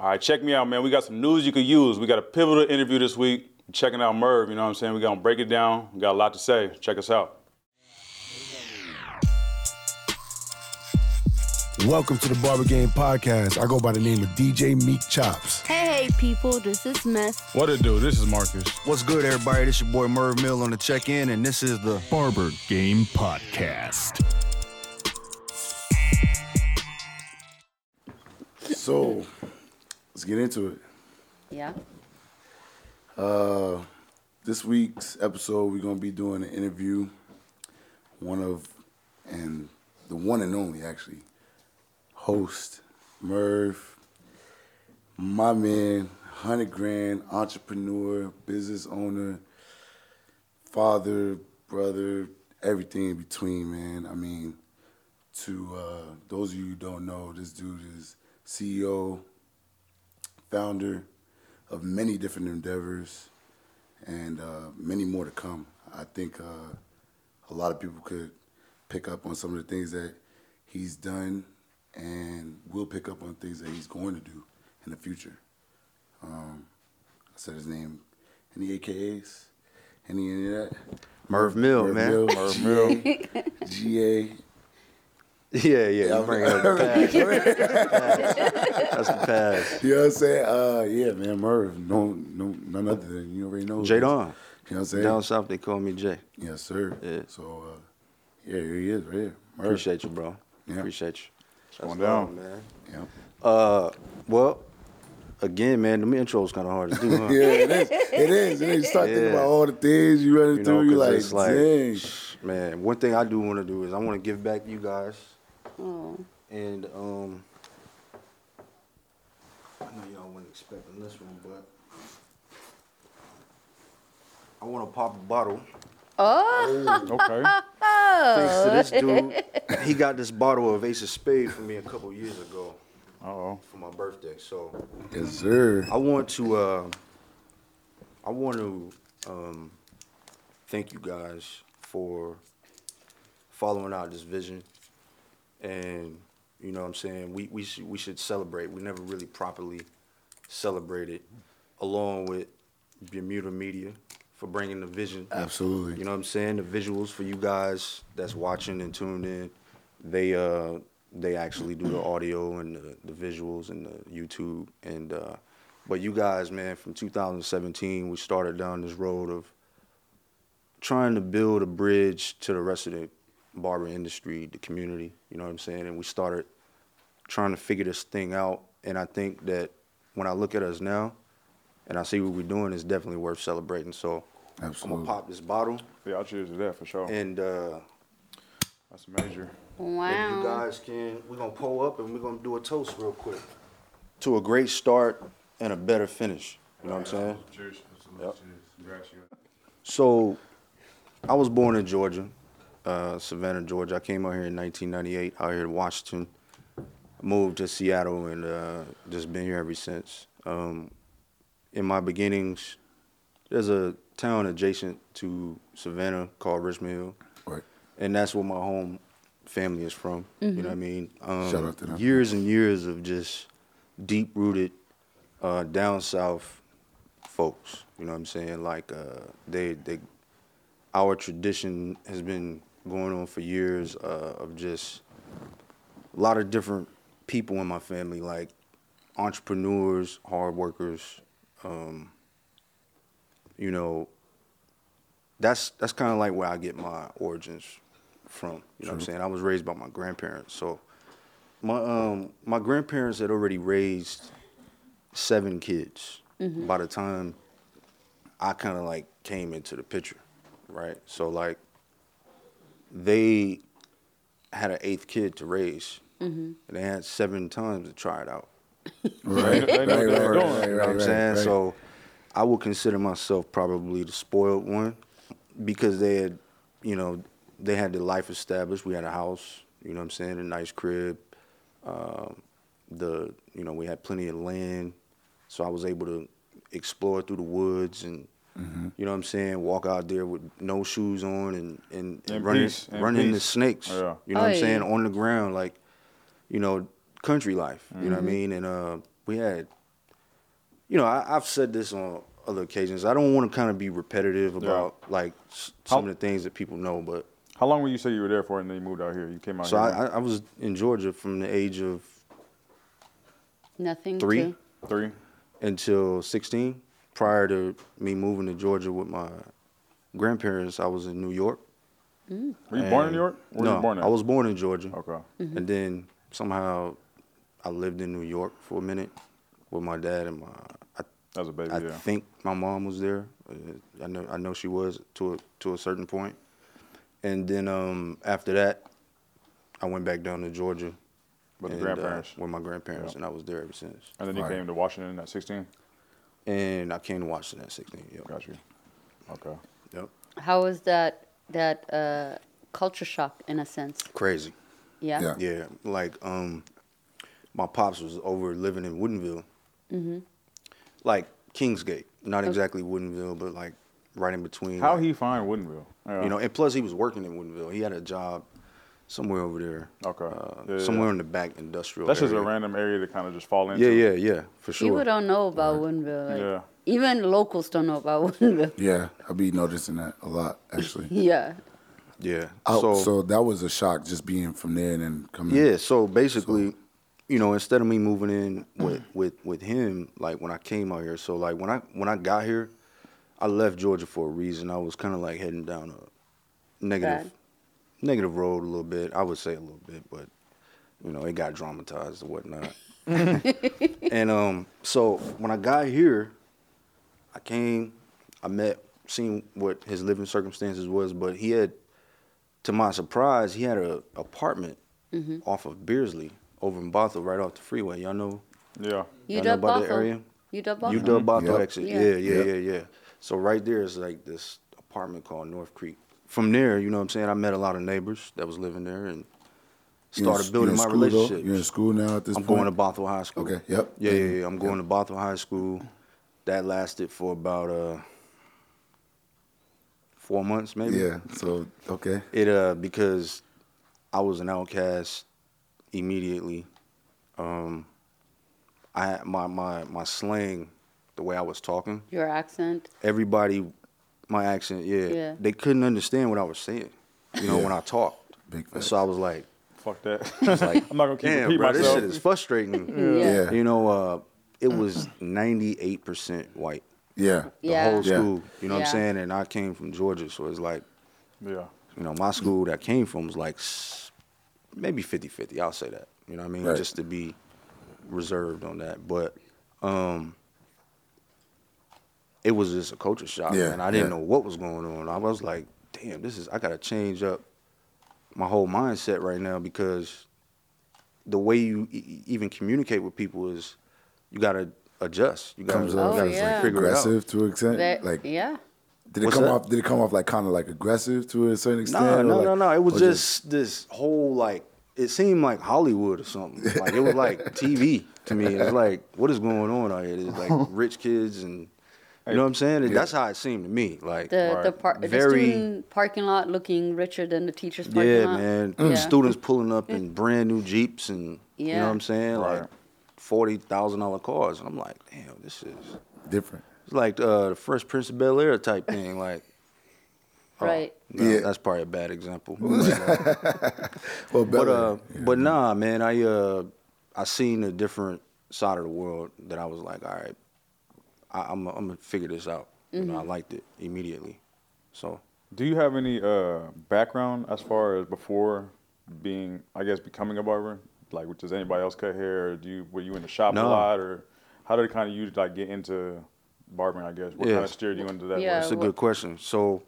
All right, check me out, man. We got some news you could use. We got a pivotal interview this week. Checking out Merv, you know what I'm saying? We're gonna break it down. We got a lot to say. Check us out. Welcome to the Barber Game Podcast. I go by the name of DJ Meek Chops. Hey, hey, people, this is Mess. What it do? This is Marcus. What's good, everybody? This your boy Merv Mill on the check in, and this is the Barber Game Podcast. So, let's get into it. Yeah. Uh, this week's episode, we're gonna be doing an interview. One of, and the one and only actually, host Merv, my man, hundred grand entrepreneur, business owner, father, brother, everything in between, man. I mean, to uh, those of you who don't know, this dude is CEO, founder of many different endeavors, and uh, many more to come. I think uh, a lot of people could pick up on some of the things that he's done, and will pick up on things that he's going to do in the future. Um, I said his name. Any AKAs? Any any of that? Merv Mill, Merv man. Mill, Merv Mill. GA. Yeah, yeah. You bring up the past. That's the past. You know what I'm saying? Uh, yeah, man, Merv. No, no, none other than you already know. J Don. You know what I'm saying? Down south, they call me Jay. Yes, sir. Yeah. So, uh, yeah, here he is, right here. Merv. Appreciate you, bro. Yeah. Appreciate you. That's going down. man. Yeah. Uh, well, again, man, the intro is kind of hard to do, huh? yeah, it is. It is. And then you start thinking about all the things you running You know, through. You're 'cause like, it's dang. man, one thing I do want to do is I want to give back to you guys. Oh. And um, I know y'all weren't expecting this one, but I want to pop a bottle. Oh. Okay. Thanks to this dude, he got this bottle of Ace of Spade for me a couple years ago Uh oh. for my birthday. So Yes, sir. I want to, uh, I want to um, thank you guys for following out this vision, and you know what I'm saying we we should we should celebrate. We never really properly celebrated, along with Bermuda Media for bringing the vision. Absolutely. You know what I'm saying? The visuals for you guys that's watching and tuned in, they uh they actually do the audio and the, the visuals and the YouTube and uh but you guys, man, from 2017 we started down this road of trying to build a bridge to the rest of the barber industry, the community, you know what I'm saying? And we started trying to figure this thing out and I think that when I look at us now and I see what we're doing, it's definitely worth celebrating. So I'm gonna pop this bottle Yeah, I'll cheers to that for sure. and uh, That's a major. if you guys can, we're gonna pull up and we're gonna do a toast real quick to a great start and a better finish. You know what I'm saying? Cheers. Yep. Congrats. So, I was born in Georgia, uh, Savannah, Georgia. I came out here in 1998, out here in Washington. Moved to Seattle and uh, just been here ever since. Um, in my beginnings, there's a town adjacent to Savannah called Richmond Hill, Right. and that's where my home family is from. You know what I mean? Um, Shout out to them. Years and years of just deep rooted uh, down south folks. You know what I'm saying? Like uh, they they our tradition has been going on for years uh, of just a lot of different people in my family, like entrepreneurs, hard workers. Um, you know, that's that's kind of like where I get my origins from. You know what I'm saying? I was raised by my grandparents, so my um my grandparents had already raised seven kids by the time I kind of like came into the picture, right? So like they had an eighth kid to raise, and they had seven times to try it out. Right. They know what right, they're right, right, You know what I'm right, saying? right. So I would consider myself probably the spoiled one because they had, you know, they had the life established. We had a house, you know what I'm saying, a nice crib. Um, the, you know, we had plenty of land. So I was able to explore through the woods and, Mm-hmm. you know what I'm saying, walk out there with no shoes on and, and, In run, peace, in run into peace. snakes. Yeah. You know what I'm Oh, saying? On the ground, like, you know, country life. You know what I Mm-hmm. mean? And uh, we had you know, I, I've said this on other occasions. I don't want to kind of be repetitive about like s- some How- of the things that people know, but How long were you say you were there for, and then you moved out here? You came out so here. I, I, I was in Georgia from the age of Nothing. Three? To, three. until 16. Prior to me moving to Georgia with my grandparents, I was in New York. Were you born in New York? Where no, were you born at? I was born in Georgia. Okay. And then somehow I lived in New York for a minute with my dad and my. I, As a baby, I yeah. think my mom was there. Uh, I know I know she was to a, to a certain point. And then um, after that, I went back down to Georgia With the and, uh, with my grandparents, Yeah. and I was there ever since. and then you Right. came to Washington at 16. And I came to Washington at 16. Yep. Got you. Okay. Yep. how was that that uh, culture shock in a sense? Crazy. Yeah. Yeah. Yeah, like um, my pops was over living in Woodinville, Mm-hmm. like Kingsgate, not exactly Woodinville, but like right in between. How like, he find Woodinville? Yeah. you know, and plus he was working in Woodinville. He had a job somewhere over there. Okay. uh, Yeah, yeah, somewhere yeah. in the back industrial. That's just a random area to kind of just fall into. Yeah, yeah, yeah, for sure. People don't know about Woodinville. Like, Yeah. Even locals don't know about Woodinville. Yeah, I'll be noticing that a lot actually. Yeah. Yeah. Oh, so, so, that was a shock just being from there and then coming. Yeah, so basically, you know, instead of me moving in with, with with him, like when I came out here, so like when I when I got here, I left Georgia for a reason. I was kind of like heading down a negative Bad. Negative road a little bit. I would say a little bit, but you know, it got dramatized and whatnot. and um, so when I got here, I came, I met, seen what his living circumstances was, but he had, to my surprise, he had a apartment off of Beardslee over in Bothell, right off the freeway. Y'all know, Yeah. You y'all know dub about the Bothell. area? You dub Bothell. You dub Bothell Yep. exit. Yeah. Yeah, yeah, yeah, yeah. So right there is like this apartment called North Creek. From there, you know what I'm saying, I met a lot of neighbors that was living there and You in- started you building in my school, though? relationship. You're in school now at this I'm point. going to Bothell High School. Okay, yep. Yeah, yeah, yeah. I'm going to Bothell High School. That lasted for about uh four months, maybe. Yeah. So okay. It uh because I was an outcast immediately. Um, I my my my slang, the way I was talking, Your accent. everybody, my accent, yeah, Yeah. they couldn't understand what I was saying. You know, Yeah. when I talked. Big And so I was like, Fuck that. like I'm not gonna keep damn, repeating bro, this shit is frustrating. Yeah. Yeah. You know, uh, it was 98% white. Yeah. The Yeah. whole school. Yeah. school. You know what I'm saying? And I came from Georgia, so it's like, yeah. you know, my school that I came from was like maybe 50-50. I'll say that. You know what I mean? Right. Just to be reserved on that. But um it was just a culture shock, Yeah, man. I didn't yeah. know what was going on. I was like, damn, this is I gotta change up my whole mindset right now because the way you e- even communicate with people is you gotta adjust. You gotta, Comes you off Oh, gotta yeah. figure it out. aggressive to an extent. Ve- like yeah. did it What's come that? off? Did it come off like kind of like aggressive to a certain extent? No, no, like- no, no. It was or just this whole like it seemed like Hollywood or something. Like it was like TV to me. It's like what is going on out here? It's like rich kids and you know what I'm saying. That's how it seemed to me. Like The the, Right. par- the Very- student parking lot looking richer than the teacher's parking yeah, lot. man. Yeah. Man. Students pulling up in brand new jeeps and you know what I'm saying, Right. like forty thousand dollar cars, and I'm like, damn, this is different. it's like uh, the first Prince of Bel Air type thing. Like, oh, Right. no, Yeah. that's probably a bad example. Well, But better. uh, but nah, man, I uh, I seen a different side of the world that I was like, all right, I, I'm I'm gonna figure this out. You know, I liked it immediately. So Do you have any uh, background as far as before being, I guess, becoming a barber? Like, does anybody else cut hair? Or do you were you in the shop a lot, or how did it kind of you like get into barbering? I guess what kind of steered you into that? Yeah. way? that's a good question. So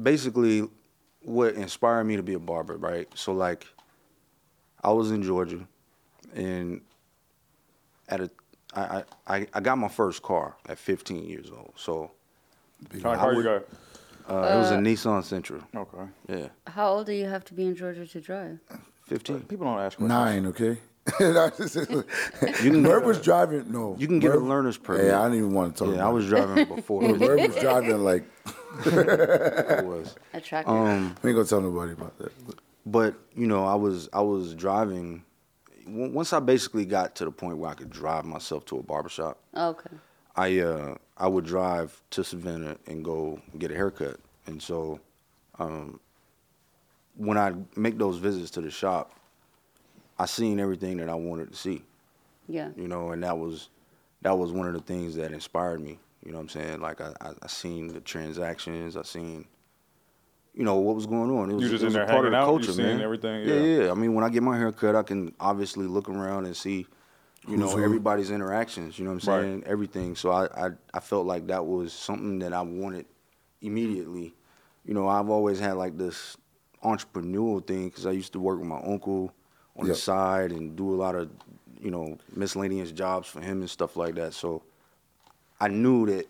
basically, what inspired me to be a barber, right? So like, I was in Georgia, and at a I, I, I- I got my first car at 15 years old. So Kind of car you got? uh, it was a Nissan Sentra. Okay. Yeah, How old do you have to be in Georgia to drive? 15. People don't ask questions. Nine, okay. You can Merv get was driving. No, you can get a Merv- learner's permit. Yeah, I didn't even want to talk. Yeah, I about was it. driving before. Merv was driving like I was. A tractor. Um, we ain't gonna tell nobody about that. but you know, I was I was driving on- once I basically got to the point where I could drive myself to a barbershop, Okay. I uh I would drive to Savannah and go get a haircut. And so um when I make those visits to the shop, I seen everything that I wanted to see, Yeah. you know, and that was that was one of the things that inspired me. You know what I'm saying? Like I I, I seen the transactions, I seen you know what was going on. It was, You just it was in a there part of the out? Culture, man. everything? Yeah, Yeah. yeah. I mean, when I get my hair cut, I can obviously look around and see, you know, who. everybody's interactions. You know what I'm Right. saying? Everything. So I, I, I felt like that was something that I wanted immediately. You know, I've always had like this entrepreneurial thing because I used to work with my uncle on Yep. the side and do a lot of, you know, miscellaneous jobs for him and stuff like that. So I knew that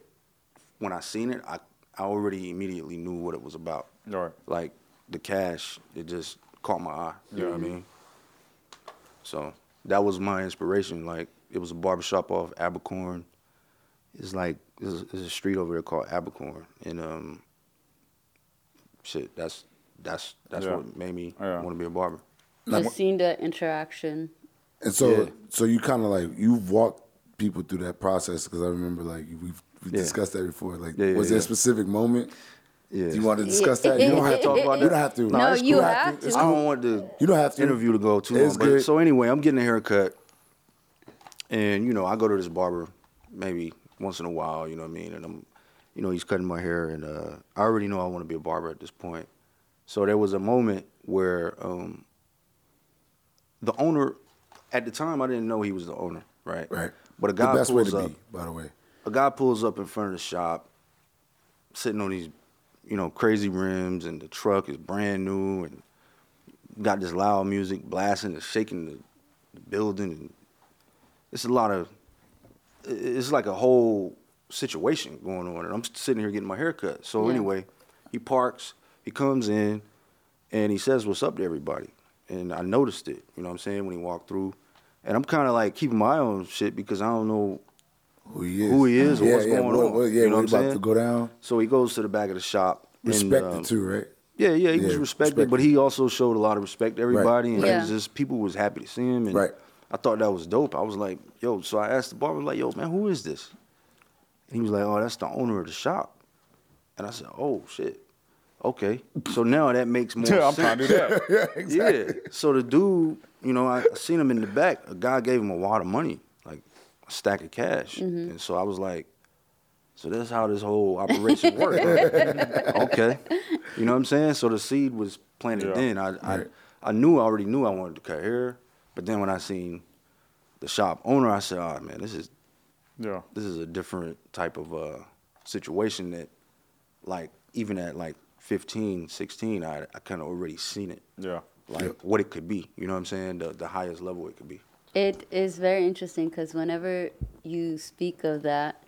when I seen it, I, I already immediately knew what it was about right. like the cash, it just caught my eye. You know what I mean? So that was my inspiration. Like it was a barbershop off Abercorn. It's like there's, there's a street over there called Abercorn, and um, shit, that's that's that's Yeah. what made me Yeah. want to be a barber. Just seeing the interaction. And so, Yeah. so you kind of like you've walked people through that process because I remember like we've we Yeah. discussed that before. Like, Yeah, yeah, was there a specific moment? Yeah. Do you want to discuss that? You don't have to talk about You don't have to. No, It's you cool. have It's to. I cool. don't want the You don't have to. interview to go too It's long. But good. so anyway, I'm getting a haircut, and you know I go to this barber maybe once in a while. You know what I mean? And I'm, you know, he's cutting my hair, and uh, I already know I want to be a barber at this point. So there was a moment where um, the owner, at the time, I didn't know he was the owner, right? Right. But a guy the best way pulls to up be, by the way. a guy pulls up in front of the shop, sitting on these, you know, crazy rims, and the truck is brand new, and got this loud music blasting and shaking the, the building. And it's a lot of, it's like a whole situation going on, and I'm sitting here getting my hair cut. So Yeah. anyway, he parks, he comes in, and he says, "What's up to everybody?" And I noticed it, you know what I'm saying, when he walked through. And I'm kind of like keeping my eye on shit because I don't know Who he is? who he is or yeah, what's yeah, going what, on. What, yeah, You know what what about I'm to saying? go down? So he goes to the back of the shop. and, Respected um, too, right? Yeah, yeah, he was respected, respected. but he also showed a lot of respect to everybody, and it Yeah. was just people was happy to see him, and Right. I thought that was dope. I was like, yo, so I asked the barber, like, yo, man, who is this? And he was like, oh, that's the owner of the shop, and I said, oh shit, okay. So now that makes more Yeah, I'm sense. trying to do that. Yeah. So the dude, you know, I, I seen him in the back. A guy gave him a wad of money, like a stack of cash. Mm-hmm. And so I was like, so that's how this whole operation worked. huh? okay. You know what I'm saying? So the seed was planted Yeah. then. I, I Right. I knew I already knew I wanted to cut hair, but then when I seen the shop owner, I said, "Oh man, this is Yeah. this is a different type of uh, situation that, like, even at like 15, 16, I I kind of already seen it Yeah. like what it could be. You know what I'm saying? The the highest level it could be. It is very interesting because whenever you speak of that,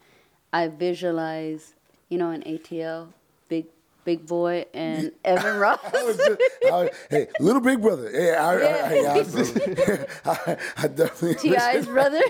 I visualize, you know, an ATL, big Big Boi, and Evan Ross. I was just, I was, hey, little big brother. Hey, I, I, I, I, I definitely. T.I.'s brother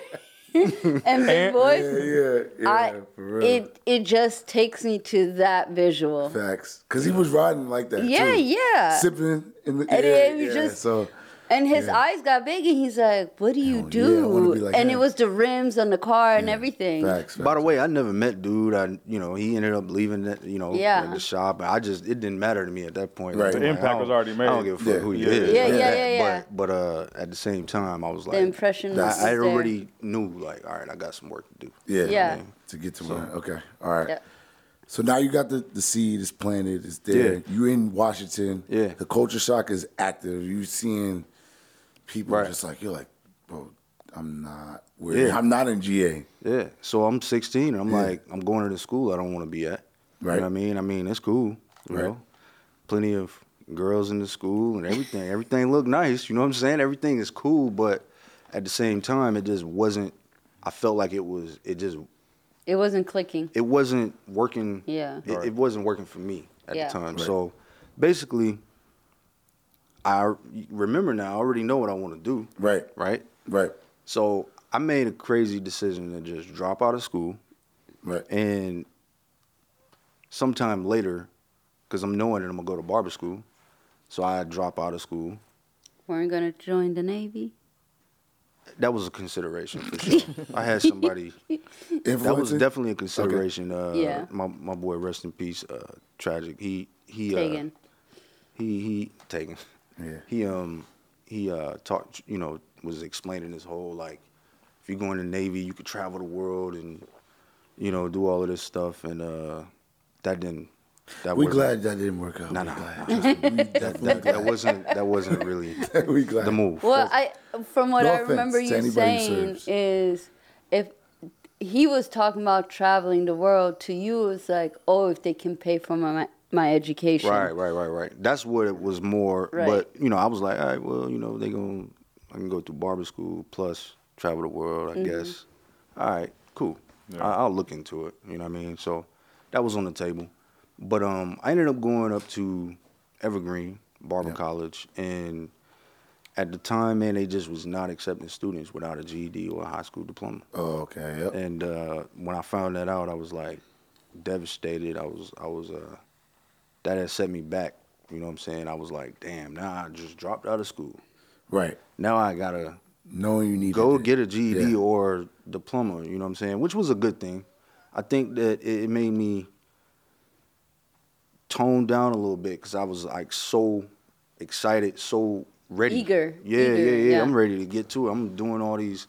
and Big Boi. Yeah, yeah, yeah. I, for real. it it just takes me to that visual. Facts. Because he was riding like that. Yeah, too. yeah. Sipping in the And yeah, then he yeah. just- So, And his Yeah. eyes got big, and he's like, "What do you Hell yeah, I wanna do?" be like and him. it was the rims on the car and yeah. everything. Facts, facts. By the way, I never met dude. I you know he ended up leaving that you know Yeah. the shop. I just it didn't matter to me at that point. Right. Like, The I impact was already made. I don't give a fuck Yeah. who he Yeah. is. Yeah, like yeah, yeah, yeah. But but uh, at the same time, I was like, The impression was I, I there. already knew like, all right, I got some work to do. Yeah. Yeah. To get to one. Okay. All right. Yeah. So now you got the, the seed is planted, it's there. Yeah. You in Washington. Yeah. The culture shock is active. You're seeing people Right. just like you're like, bro, I'm not where Yeah. I'm not in GA. Yeah. So I'm 16. I'm Yeah. like, I'm going to the school I don't want to be at. Right. You know what I mean? I mean, it's cool. You Right. know, plenty of girls in the school and everything. everything looked nice. You know what I'm saying? Everything is cool, but at the same time, it just wasn't. I felt like it was. It just. It wasn't clicking. It wasn't working. Yeah. It, Right. it wasn't working for me at Yeah. the time. Right. So, basically, I remember now. I already know what I want to do. Right. Right. Right. So I made a crazy decision to just drop out of school Right. and sometime later, because I'm knowing that I'm gonna go to barber school, so I drop out of school. Weren't gonna join the Navy. that was a consideration for sure. I had somebody that was definitely a consideration. Uh, Yeah. My my boy, rest in peace. Uh, tragic. He he. Uh, Tegan. he he taken. Yeah. He um he uh taught you know was explaining his whole like if you go in the Navy you could travel the world and you know do all of this stuff and uh that didn't that We wasn't- glad that didn't work out. Nah, we nah, glad. nah. That, that, that wasn't that wasn't really we glad. the move. Well, I from what No I remember you saying serves. is if he was talking about traveling the world to you, it's like, oh, if they can pay for my my education. Right, right, right, right. That's what it was more. Right. But you know, I was like, all right, well, you know, they going I can go through barber school plus travel the world. I Mm-hmm. guess. All right, cool. I, I'll look into it. You know what I mean? So that was on the table. But um, I ended up going up to Evergreen Barber Yeah. College, and at the time, man, they just was not accepting students without a GED or a high school diploma. Oh, okay. Yep. And uh, when I found that out, I was like devastated. I was, I was, uh, that had set me back. You know what I'm saying? I was like, damn, now I just dropped out of school. Right. Now I gotta Knowing you need to go get a GED Yeah. or diploma. You know what I'm saying? Which was a good thing. I think that it, it made me tone down a little bit because I was like so excited, so ready, Eager, Yeah, eager, yeah, yeah, yeah. I'm ready to get to it. I'm doing all these.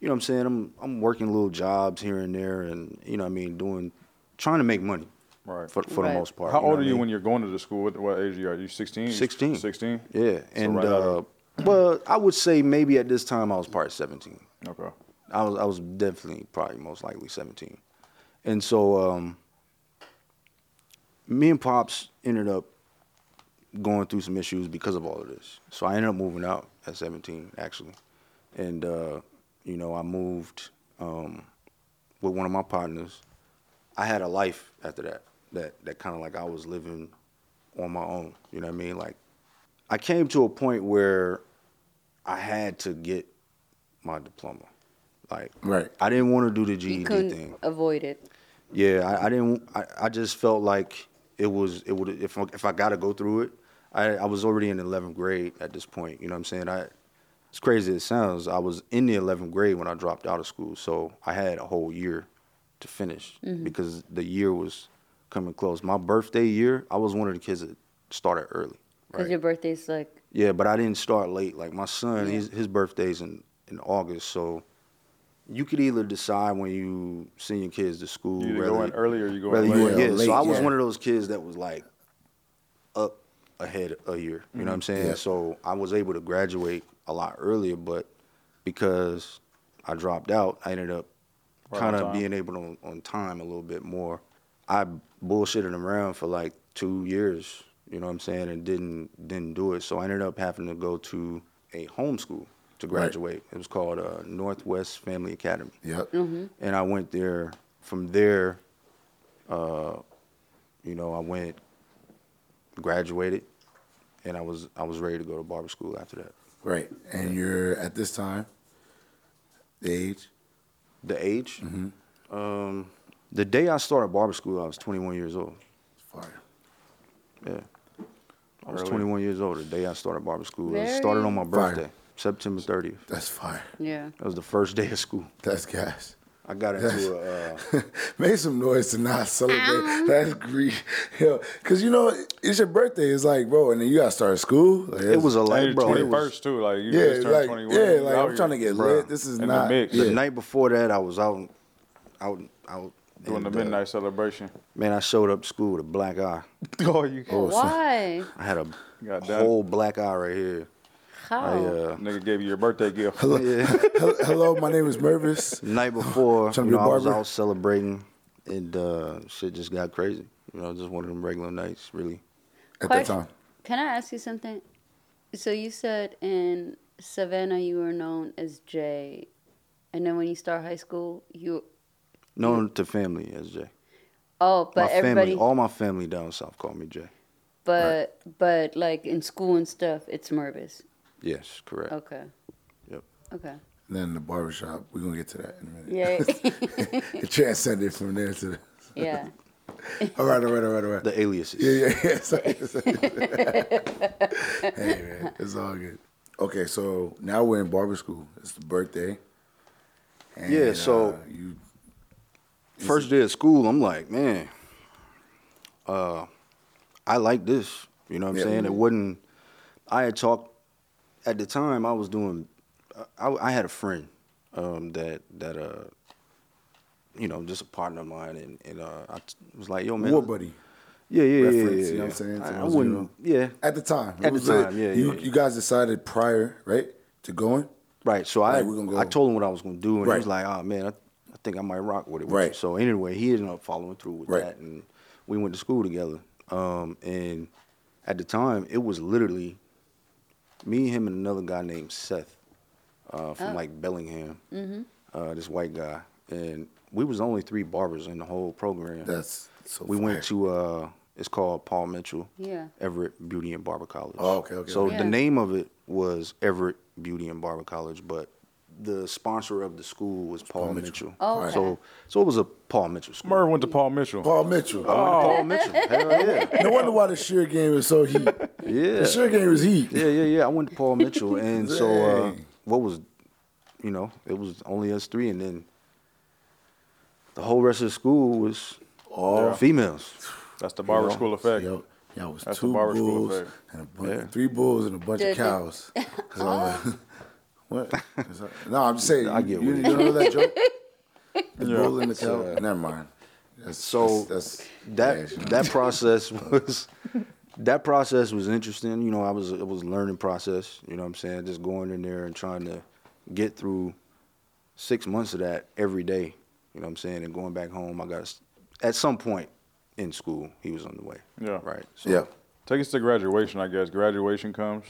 You know what I'm saying? I'm I'm working little jobs here and there, and you know what I mean, doing, trying to make money. Right. For for Right. the most part. How know old are you mean? when you're going to the school? What, what age are you? Are you 16? 16. 16? Yeah, and right uh, well, I would say maybe at this time I was probably 17. Okay. I was I was definitely probably most likely 17. And so um, me and Pops ended up going through some issues because of all of this. So I ended up moving out at 17 actually. And uh, you know, I moved um, with one of my partners. I had a life after that. That that kind of like I was living on my own, you know what I mean? Like I came to a point where I had to get my diploma. Like Right. I didn't want to do the You GED couldn't thing. avoid it. Yeah, I, I didn't. I, I just felt like it was it would if I, if I got to go through it. I I was already in eleventh grade at this point. You know what I'm saying? I as crazy as it sounds, I was in the eleventh grade when I dropped out of school, so I had a whole year to finish mm-hmm. because the year was coming close. My birthday year, I was one of the kids that started early. Because your birthday's like, Yeah, but I didn't start late. Like my son, Yeah. his his birthday's in in August, so you could either decide when you send your kids to school. You either whether- go in early or you go whether in you late. yeah, Yeah, so I was yeah. one of those kids that was like up ahead a year. You know what I'm mm-hmm. saying? Yeah. So I was able to graduate a lot earlier, but because I dropped out, I ended up Right kind of being able to on time a little bit more. I bullshitted around for like two years, you know what I'm saying, and didn't didn't do it. So I ended up having to go to a homeschool to Right. graduate. It was called uh, Northwest Family Academy Yep. and I went there. From there, uh, you know, I went, graduated, and I was I was ready to go to barber school after that. Right. And you're at this time, the age. The age, um, the day I started barber school, I was 21 years old. Fire. Yeah, I was Early. 21 years old the day I started barber school. It Very- started on my Fire. birthday, September 30th. That's fire. yeah. That was the first day of school. That's gas. I got into a. Uh, Make some noise to not celebrate. That's grief. Yo, cause you know it's your birthday. It's like, bro, and then you gotta start school. Like, it was a And like, you're. It 21st was, too. Like you yeah, just turned like 21. yeah, like I'm trying to get Bruh. lit. This is In the not mix. yeah. the night before that, I was out, out, out doing the and, uh, midnight celebration. Man, I showed up to school with a black eye. Oh, you Why? I had a Got whole black eye right here. How? I uh, nigga gave you your birthday gift. yeah. Hello, my name is Mervis. night before, Trying to you be know, I was out celebrating, and uh, shit just got crazy. You know, just one of them regular nights, really. At that time, Can I ask you something? So you said in Savannah you were known as Jay, and then when you start high school, you Known to family as Jay. oh, but my everybody, family, all my family down south call me Jay. but but like in school and stuff, it's Mervis. Yes, correct. Okay. Yep. Okay. then the barbershop. We're gonna get to that in a minute. Yeah. It transcended from there to the. yeah. All right, all right, all right, all right. The aliases. Yeah, yeah, yeah. Sorry, sorry. hey man, it's all good. Okay, so now we're in barber school. It's the birthday. And, Yeah, so- uh, you First day of school, I'm like, man, uh, I like this. You know what I'm Yeah. saying? It wasn't. I had talked at the time. I was doing. I, I had a friend um, that that uh, you know, just a partner of mine, and, and uh, I was like, yo, man, war buddy. Yeah, yeah, yeah, reference, yeah, you yeah. know what I'm saying, to I, I wouldn't. Yeah, At the time. At the time, yeah, You, yeah. you guys decided prior, right, to going? Right. So I Like, gonna go- I told him what I was gonna do, and he was like, "Oh man, I, I think I might rock with it." Right. So anyway, he ended up following through with Right. that, and we went to school together. Um, and at the time, it was literally me, him, and another guy named Seth uh, from Oh. like Bellingham. Mm-hmm. Uh, this white guy, and we was only three barbers in the whole program. That's so we fire. went to uh, it's called Paul Mitchell. Yeah. Everett Beauty and Barber College. Oh, okay, okay, So. Yeah. the name of it was Everett Beauty and Barber College, but the sponsor of the school was Paul, Paul Mitchell. Mitchell. Oh, okay. So so it was a Paul Mitchell school. Merv went to Paul Mitchell. Paul Mitchell. Oh. Paul Mitchell. Hell yeah. No wonder why the sheer game is so heat. Yeah. The sheer game is heat. Yeah, yeah, yeah. I went to Paul Mitchell, and so uh, what was, you know, it was only us three, and then the whole rest of the school was all Yeah. females. That's the barber know, school effect. Yo, y'all was That's the two bulls effect. and a bunch, Yeah. three bulls and a bunch Did of they- cows. 'Cause what? Is that- No, I'm just saying. I you, get you, what you you're know that joke? The Yeah. bull and the cow. Never mind. That's, So that's, that's that trash, you know? that process was that process was interesting. You know, I was it was a learning process. You know what I'm saying? Just going in there and trying to get through six months of that every day. You know what I'm saying? And going back home, I got at some point in school he was on the way. Yeah. Right. So yeah. Take us to graduation, I guess. Graduation comes.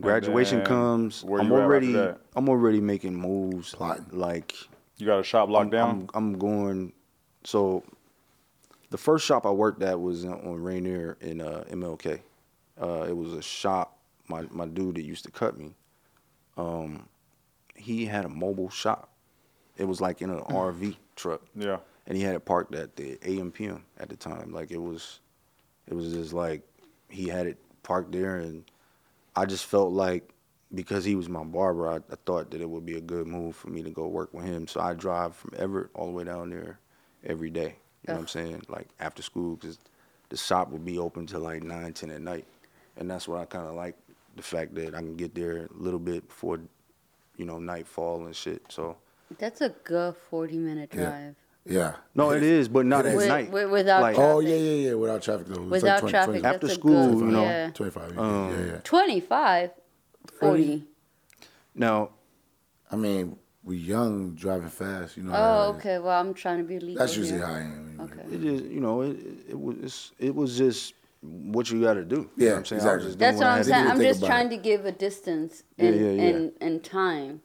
Graduation then comes. I'm you at after already? I'm already making moves. Plotting. Like You got a shop locked I'm, down. I'm, I'm going. So, the first shop I worked at was on Rainier in uh, MLK. Uh, it was a shop. My my dude that used to cut me. Um, he had a mobile shop. It was like in an RV truck, yeah. and he had it parked at the AMPM at the time. Like it was, it was just like he had it parked there, and I just felt like because he was my barber, I, I thought that it would be a good move for me to go work with him. So I drive from Everett all the way down there every day. You know what I'm saying? Like after school, because the shop would be open till like nine, ten at night, and that's what I kind of like the fact that I can get there a little bit before, you know, nightfall and shit. So That's a good 40 minute drive. Yeah. No, it is, but not at With- night. with- without like, traffic. Oh, yeah, yeah, yeah. Without traffic, though. It's Without like 20, traffic, 20, After a school, good, you know, yeah. 25. Yeah, Um, yeah, yeah. 25, 40. now I mean, we're young, driving fast, you know. how Oh, it is. okay. Well, I'm trying to be legal. That's usually here. how I am. anyway. Okay. It is, you know, it, it was it was just what you got to do. You know Yeah, what I'm saying? I was exactly. just doing That's what I I'm had to saying. do. I'm Think just about trying it. to give a distance Yeah, and yeah, yeah. and and time.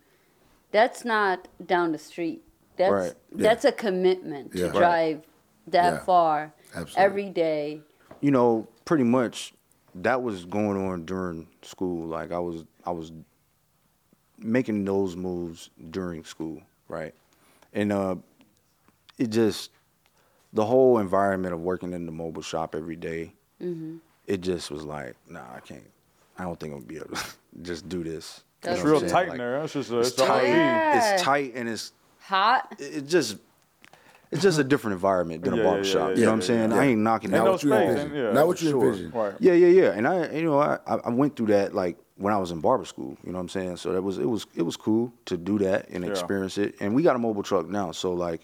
That's not down the street. That's Right. that's a commitment Yeah. to Right. drive that Yeah. far Absolutely. every day. You know, pretty much that was going on during school. Like I was I was making those moves during school, right? And uh, it just the whole environment of working in the mobile shop every day, It just was like, nah, I can't. I don't think I'm gonna be able to just do this. That's It's know real I'm tight in Like, there. It's just a, It's it's tight. Yeah. It's tight and it's Hot. it just it's just a different environment than Yeah, a yeah, barbershop. yeah, you know yeah, what I'm saying? yeah. I ain't knocking Ain't that. what you envision. yeah, Not what you sure. envision. Right. Yeah, yeah, yeah. And I, you know, I, I went through that like when I was in barber school. You know what I'm saying? So that was it was it was cool to do that and Yeah. experience it. And we got a mobile truck now, so like,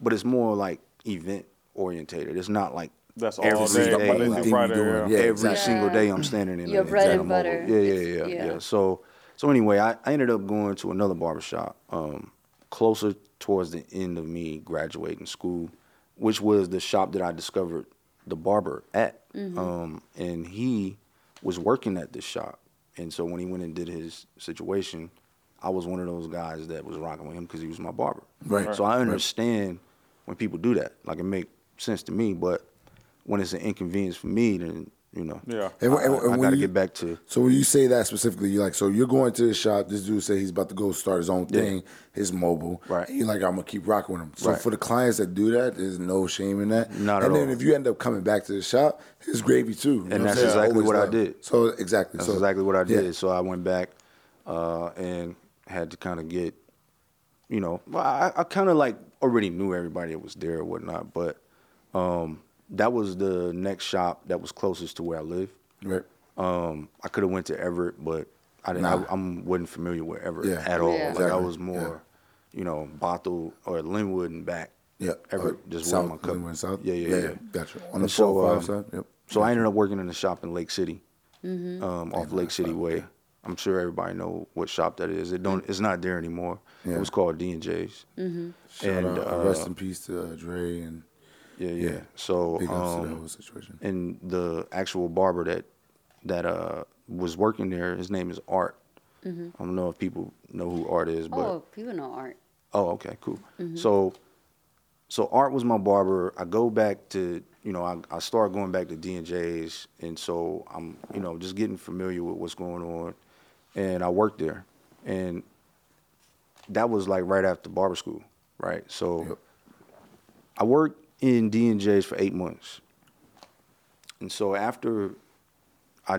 but it's more like event orientated. It's not like That's all every day, single Monday day, like, Friday, doing. yeah. Yeah, every exactly. single day I'm standing in Your a, bread and butter. Yeah, yeah, yeah, yeah. yeah. So so anyway, I, I ended up going to another barbershop um, closer towards the end of me graduating school, which was the shop that I discovered the barber at. Um, and he was working at this shop. And so when he went and did his situation, I was one of those guys that was rocking with him because he was my barber. Right. So I understand when people do that. Like it makes sense to me, but when it's an inconvenience for me, then you know, Yeah. And, I, and- and I when got to get back to So when you say that specifically, you're like, so you're going to the shop. This dude say he's about to go start his own Yeah. thing, his mobile. Right. And you're like, I'm gonna keep rocking with him. So Right. for the clients that do that, there's no shame in that. Not at all. and then if you end up coming back to the shop, it's gravy too. You know that's saying? exactly Always what I did. So exactly. That's so, exactly what I yeah. did. So I went back. uh, and had to kind of get, you know, well, I, I kind of like already knew everybody that was there or whatnot, but um, that was the next shop that was closest to where I live. Right. Um, I could have went to Everett, but I didn't. Nah. I, I'm wasn't familiar with Everett Yeah. at all. Yeah. Like I was more, you know, Bothell or Lynnwood and back. Yeah. Everett Uh, just south, where my cup. Lynnwood South. Yeah, yeah, yeah. Gotcha. On And the so, four um, five side. Yep. So I ended up working in the shop in Lake City, Mm-hmm. um, off Lake City Way. I'm sure everybody know what shop that is. It don't. It's not there anymore. Yeah. It was called D and J's. Mm-hmm. Shout and, out, uh, rest in peace to uh, Dre and Yeah, yeah. Yeah. So big ups to that um, whole situation. and the actual barber that that uh was working there, his name is Art. I don't know if people know who Art is, but Oh, people know art. Oh, okay, cool. So, so Art was my barber. I go back to, you know, I, I start going back to D and J's, and so I'm, you know, just getting familiar with what's going on, and I worked there, and that was like right after barber school, right? So, Yep. I worked in D and J's for eight months, and so after I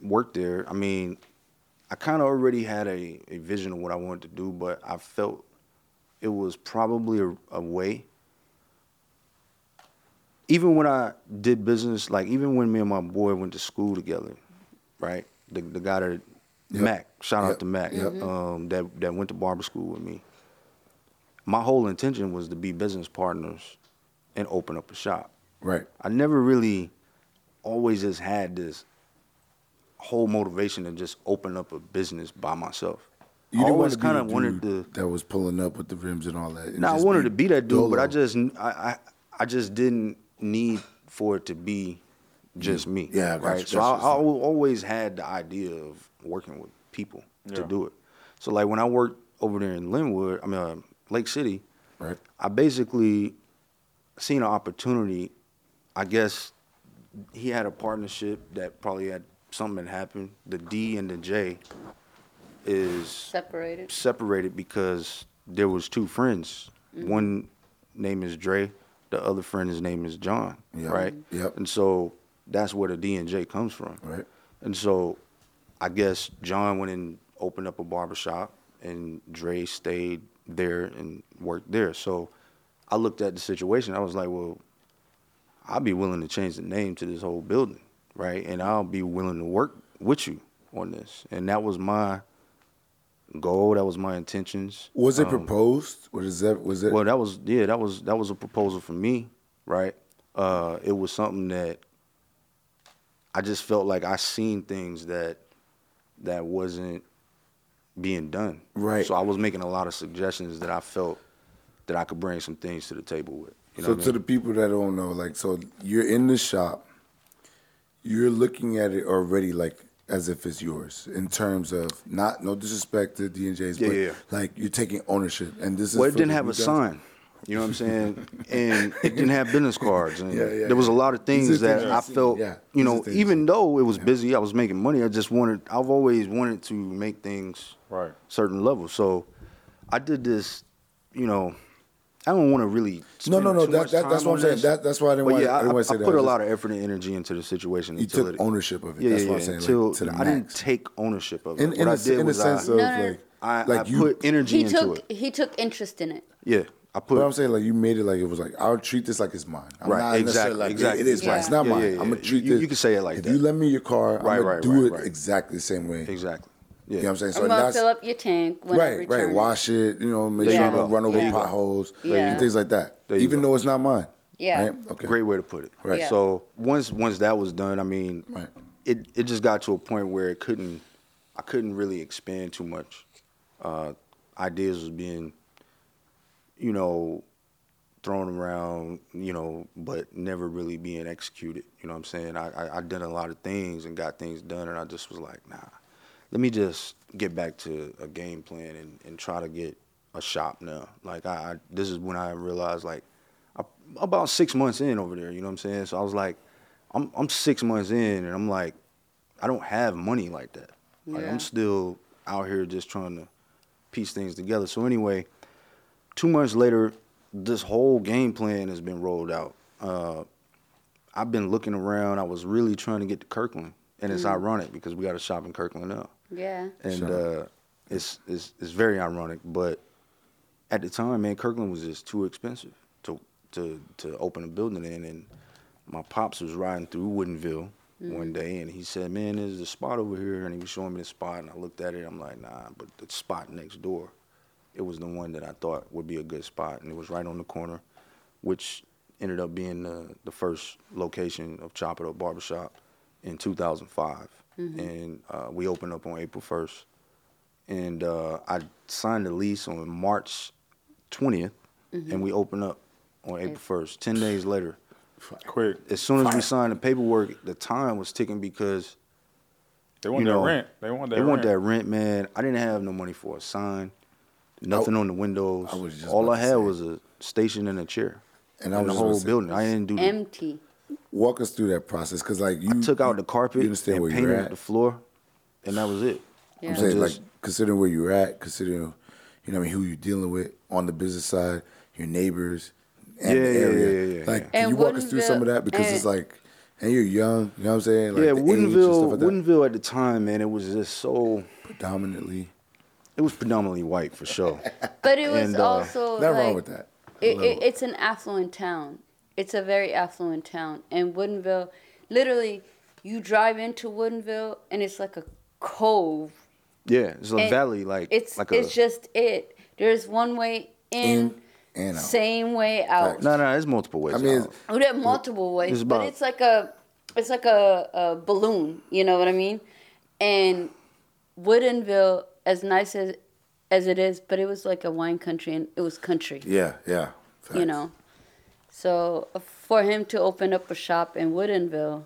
worked there, I mean, I kind of already had a, a vision of what I wanted to do, but I felt it was probably a, a way. Even when I did business, like even when me and my boy went to school together, right? The the guy that Yep. Mac, shout Yep. out to Mac, Yep. um, that that went to barber school with me. My whole intention was to be business partners and open up a shop. Right. I never really always just had this whole motivation to just open up a business by myself. You I didn't always want kind of be the wanted to. that was pulling up with the rims and all that. and No, I wanted to be that dude, but I just I, I I just didn't need for it to be just me. Yeah, I right. you, so I. I always had the idea of working with people to do it. So like when I worked over there in Lynnwood, I mean uh, Lake City, Right. I basically seen an opportunity. I guess he had a partnership that probably had something that happened. The D and the J is Separated. separated because there was two friends. Mm-hmm. One name is Dre, the other friend his name is John. Yeah. Right. Yep. And so that's where the D and J comes from. Right. And so I guess John went and opened up a barbershop and Dre stayed there and worked there. So I looked at the situation. I was like, well, I'll be willing to change the name to this whole building, right? And I'll be willing to work with you on this. And that was my goal. That was my intentions. Was it Um, proposed? Is that was it? well, that was yeah, that was that was a proposal for me, right? Uh, it was something that I just felt like I seen things that that wasn't being done. Right. So I was making a lot of suggestions that I felt that I could bring some things to the table with. You know so what I to mean? the people that don't know, like, so you're in the shop, you're looking at it already like as if it's yours in terms of not no disrespect to D and J's, Yeah, but yeah. like you're taking ownership, and this is well, it didn't have a new guys. sign. You know what I'm saying? and it didn't have business cards. And Yeah, yeah, there was a lot of things are that things I felt, yeah. you know, even though it was busy, I was making money. I just wanted, I've always wanted to make things Right. certain levels. So I did this, you know, I don't want to really. No, spend no, no. too That, much that, that's what I'm saying. That, that's why I didn't But want. yeah, I, I, didn't I, want to say that. put I a just- lot of effort and energy into the situation. You until took it, ownership of it. Yeah, That's yeah, what I'm saying, like, Until to the I didn't take ownership of it. In, what in, I a, did in a was sense I, of No, like, I, like I you. put energy He into took it. he took interest in it. Yeah, I put. But I'm saying like you made it like it was like I'll treat this like it's mine. I'm Right, not exactly, like exactly. it is mine. It's not Yeah, mine. yeah, yeah. I'm gonna treat You- this. you can say it like that. if that. you lend me your car, Right, I'm gonna right, do right, it right. exactly the same way. exactly. You Yeah. know what I'm saying? So I'm gonna fill up your tank when right, return. right. Wash it. You know, make There sure you don't run over Yeah. potholes Yeah. and things like that. There Even go. though it's not mine. Yeah. Right? Okay. Great way to put it. Right. Yeah. So once once that was done, I mean, Right. it it just got to a point where it couldn't, I couldn't really expand too much. Uh, ideas was being, you know, thrown around, you know, but never really being executed. You know what I'm saying? I, I I did a lot of things and got things done, and I just was like, nah, let me just get back to a game plan and, and try to get a shop now. Like I, I this is when I realized like I, about six months in over there. You know what I'm saying? So I was like, I'm I'm six months in, and I'm like, I don't have money like that. Like Yeah. I'm still out here just trying to piece things together. So anyway, two months later, this whole game plan has been rolled out. Uh, I've been looking around. I was really trying to get to Kirkland, and it's ironic because we got a shop in Kirkland now. Yeah. And Sure. uh, It's it's it's very ironic, but at the time, man, Kirkland was just too expensive to to to open a building in, and my pops was riding through Woodinville one day, and he said, "Man, there's a spot over here," and he was showing me the spot, and I looked at it, I'm like, "Nah," but the spot next door, it was the one that I thought would be a good spot, and it was right on the corner, which ended up being the the first location of Chop It Up Barbershop in 2005, and uh, we opened up on April 1st and uh, I signed the lease on March 20th, and we opened up on April 1st. Ten days later, Quick. as soon as Fire. we signed the paperwork, the time was ticking because They want you that rent. They want that they rent. want that rent, man. I didn't have no money for a sign, nothing on the windows. I was just All I had say. was a station and a chair, And I and the was just about whole building. I didn't do. The, Empty. Walk us through that process, cause like you I took out the carpet You understand and where painted you're at. the floor, and that was it. Yeah. I'm saying, like, considering where you're at, considering, you know, what I mean, who you're dealing with on the business side, your neighbors, and Yeah, the yeah, area. yeah, yeah, like, can And you walk us through some of that because it's like, and you're young, you know what I'm saying? Like yeah, the age and stuff Woodinville, like that. Woodinville at the time, man, it was just so. predominantly. It was predominantly white for sure. But it was And, uh, also Nothing like, wrong with that. It, it, it's an affluent town. It's a very affluent town. And Woodinville, literally, you drive into Woodinville and it's like a cove. Yeah, it's a And valley, like it's like it's a. just it. There's one way in, In and out. same way out. Facts. no, no, there's multiple ways. I mean, out. Oh, there are multiple ways, It's but it's like a it's like a, a balloon. You know what I mean? And Woodinville, as nice as as it is, but it was like a wine country, and it was country. Yeah, yeah. you know. So uh, for him to open up a shop in Woodinville,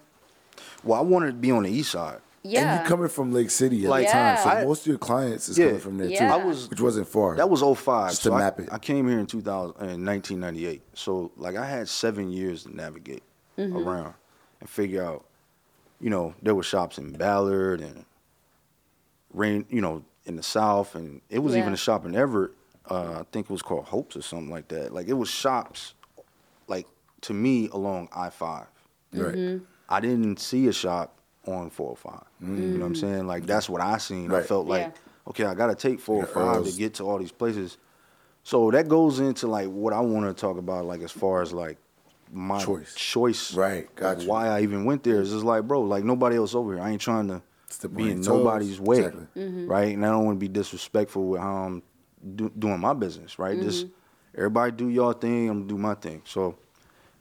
well, I wanted to be on the east side. yeah, And you coming from Lake City at Like, the time, so Yeah. most of your clients is Yeah. coming from there Yeah. too. I was- which wasn't far. That was 05. Just so to I- map it. I, came here in 2000, in 1998. So like I had seven years to navigate around and figure out. You know, there were shops in Ballard and Rain. You know, in the South, and it was even a shop in Everett. Uh, I think it was called Hopes or something like that. Like it was shops, like to me along I five. right. Mm-hmm. I didn't see a shop on 405. You know what I'm saying? Like that's what I seen. I felt like, Yeah. okay, I got to take 405 Earls. to get to all these places. So that goes into like what I want to talk about, like as far as like my Choice. choice, Right, got of you. Why I even went there is just like, bro, like nobody else over here. I ain't trying to Step be your in toes. nobody's way, Exactly. Mm-hmm. right? And I don't want to be disrespectful with how I'm do, doing my business, right? Just everybody do your thing, I'm gonna do my thing. So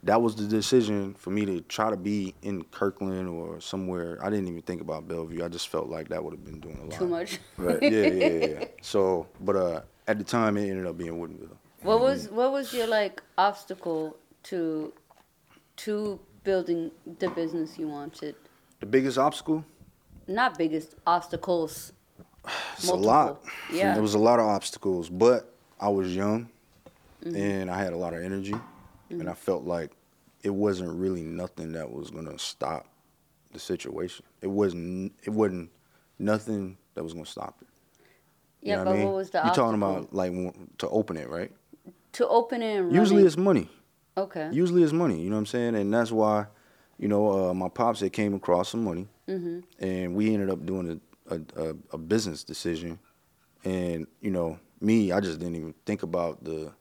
that was the decision for me to try to be in Kirkland or somewhere. I didn't even think about Bellevue. I just felt like that would have been doing a lot. too much. Right. Yeah, yeah, yeah. So, but uh, at the time, it ended up being Woodinville. What was what was your like obstacle to to building the business you wanted? The biggest obstacle? Not biggest obstacles. It's a lot. Yeah. There was a lot of obstacles, but I was young and I had a lot of energy and I felt like it wasn't really nothing that was gonna stop the situation. It wasn't it wasn't nothing that was gonna stop it. You Yeah, know but I mean? what was the You're talking about like to open it, right? to open it and Usually it's money. okay. Usually it's money, you know what I'm saying? And that's why, you know, uh, my pops had came across some money, Mm-hmm. and we ended up doing a, a, a business decision. And you know, me, I just didn't even think about the.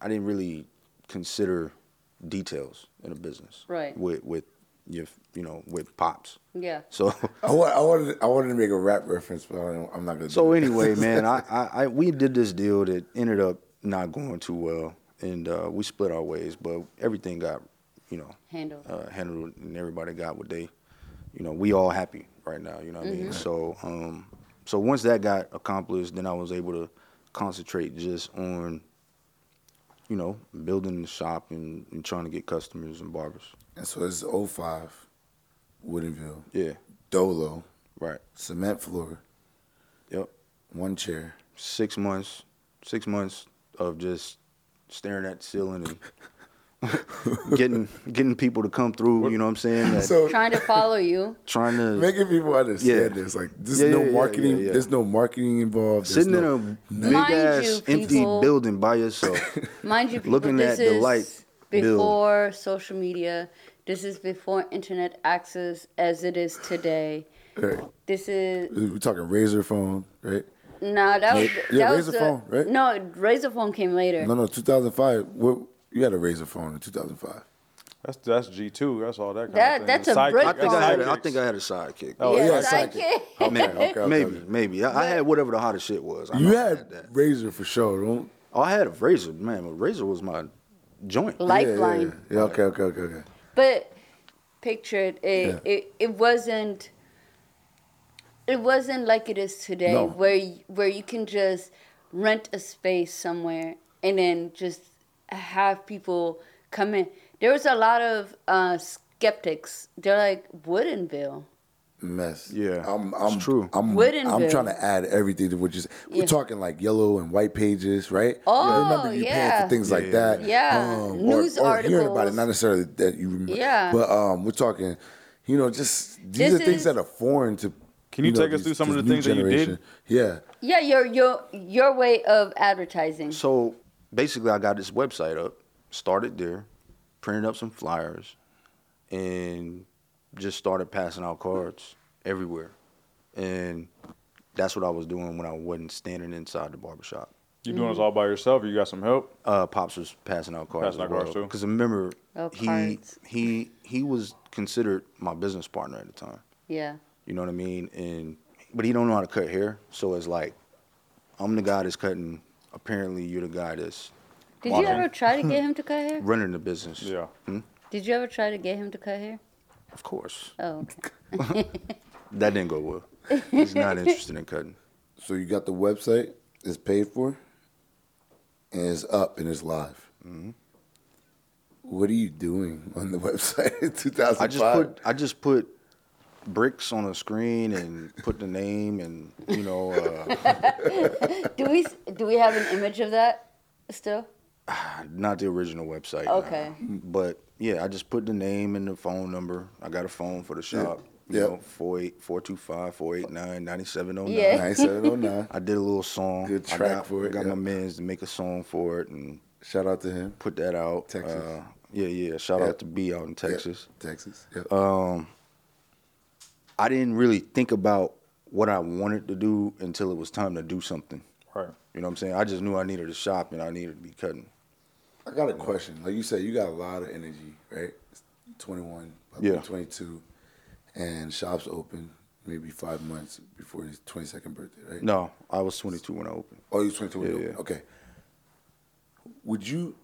I didn't really consider details in a business, Right. With with your, you know, with pops. yeah. So, I, wa- I wanted I wanted to make a rap reference, but I don't- I'm not gonna. so do it. anyway, man, I, I, I we did this deal that ended up not going too well, and uh, we split our ways. But everything got, you know, Handled. uh, handled, and everybody got what they, you know, we all happy right now. You know what I Mm-hmm. mean? So, um, so once that got accomplished, then I was able to concentrate just on, you know, building the shop and, and trying to get customers and barbers. And so it's 05, Woodinville, Yeah, Dolo, right. cement floor, Yep. one chair. Six months, six months of just staring at the ceiling and getting getting people to come through. You know what I'm saying? That, So Trying to follow you. trying to making people understand Yeah. this, like there's Yeah, no yeah, yeah, marketing. yeah, yeah. There's no marketing involved. There's sitting no, in a big ass you, empty people- building by yourself. Mind you, people, Looking this at the is light build. before social media. This is before internet access as it is today. Right. This is We're talking razor phone, right? no, that was Yeah, that was Razor the- phone, right? No, razor phone came later. No, no, 2005. What, you had a razor phone in 2005. That's that's G two. That's all that. Kind That- of thing. that's a sidekick- brick I think I had. A, I sidekicks. think I had a sidekick. Oh, yeah, yeah, sidekick. Okay, maybe, okay, okay, maybe, okay. maybe. I, I had whatever the hottest shit was. I You know I had that. razor for sure, don't? Oh, I had a razor, man. But razor was my joint. Lifeline. Yeah, yeah, yeah. Okay, okay, okay, okay. But picture it, it, Yeah. it, it wasn't it wasn't like it is today No. where where you can just rent a space somewhere and then just have people come in. There was a lot of uh, skeptics. They're like Woodinville. Mess. Yeah, I'm, I'm true. I'm, I'm trying to add everything to what you said. We're Yeah. talking like yellow and white pages, right? Oh, I remember you paying for things like Yeah. that. Um, Yeah. or- News or, hearing about it, not necessarily that you remember. Yeah. But um, we're talking, you know, just these This are things is- that are foreign to. Can you know, take us these- through some of the new things that you did? generation. Yeah. Yeah, your your your way of advertising. So basically, I got this website up, started there, printed up some flyers, and just started passing out cards everywhere. And that's what I was doing when I wasn't standing inside the barbershop. You doing this all by yourself? Or you got some help? Uh, Pops was passing out cards Passing as out well. cards, too? Because remember, Oh, he cards. he he was considered my business partner at the time. Yeah. You know what I mean? And but he don't know how to cut hair, so it's like I'm the guy that's cutting. Apparently, you're the guy that's Did you Watching. ever try to get him to cut hair? running the business. Yeah. Did you ever try to get him to cut hair? Of course, Oh, okay. that didn't go well. He's not interested in cutting. So you got the website, it's paid for, and it's up and it's live. Mm-hmm. What are you doing on the website in 2005? I just put I just put bricks on a screen and put the name and you know uh, do we do we have an image of that still? not the original website. nah. Okay. But yeah, I just put the name and the phone number. I got a phone for the shop. You Yeah. know, 425 489 9709. Yeah. 9709. I did a little song. Good track got, for it, Got yeah. my mans to make a song for it and Shout out to him. put that out. Texas. Uh, yeah, yeah. Shout Yeah. out to B out in Texas. Yeah, Texas. Yeah. Um, I didn't really think about what I wanted to do until it was time to do something. Right. You know what I'm saying? I just knew I needed to shop and I needed to be cutting. I got a question. Like you said, you got a lot of energy, right? 21, about Yeah. 22, and shops open maybe five months before his 22nd birthday, right? No, I was 22 when I opened. Oh, you was 22 when you Yeah, opened. yeah. Okay. Would you?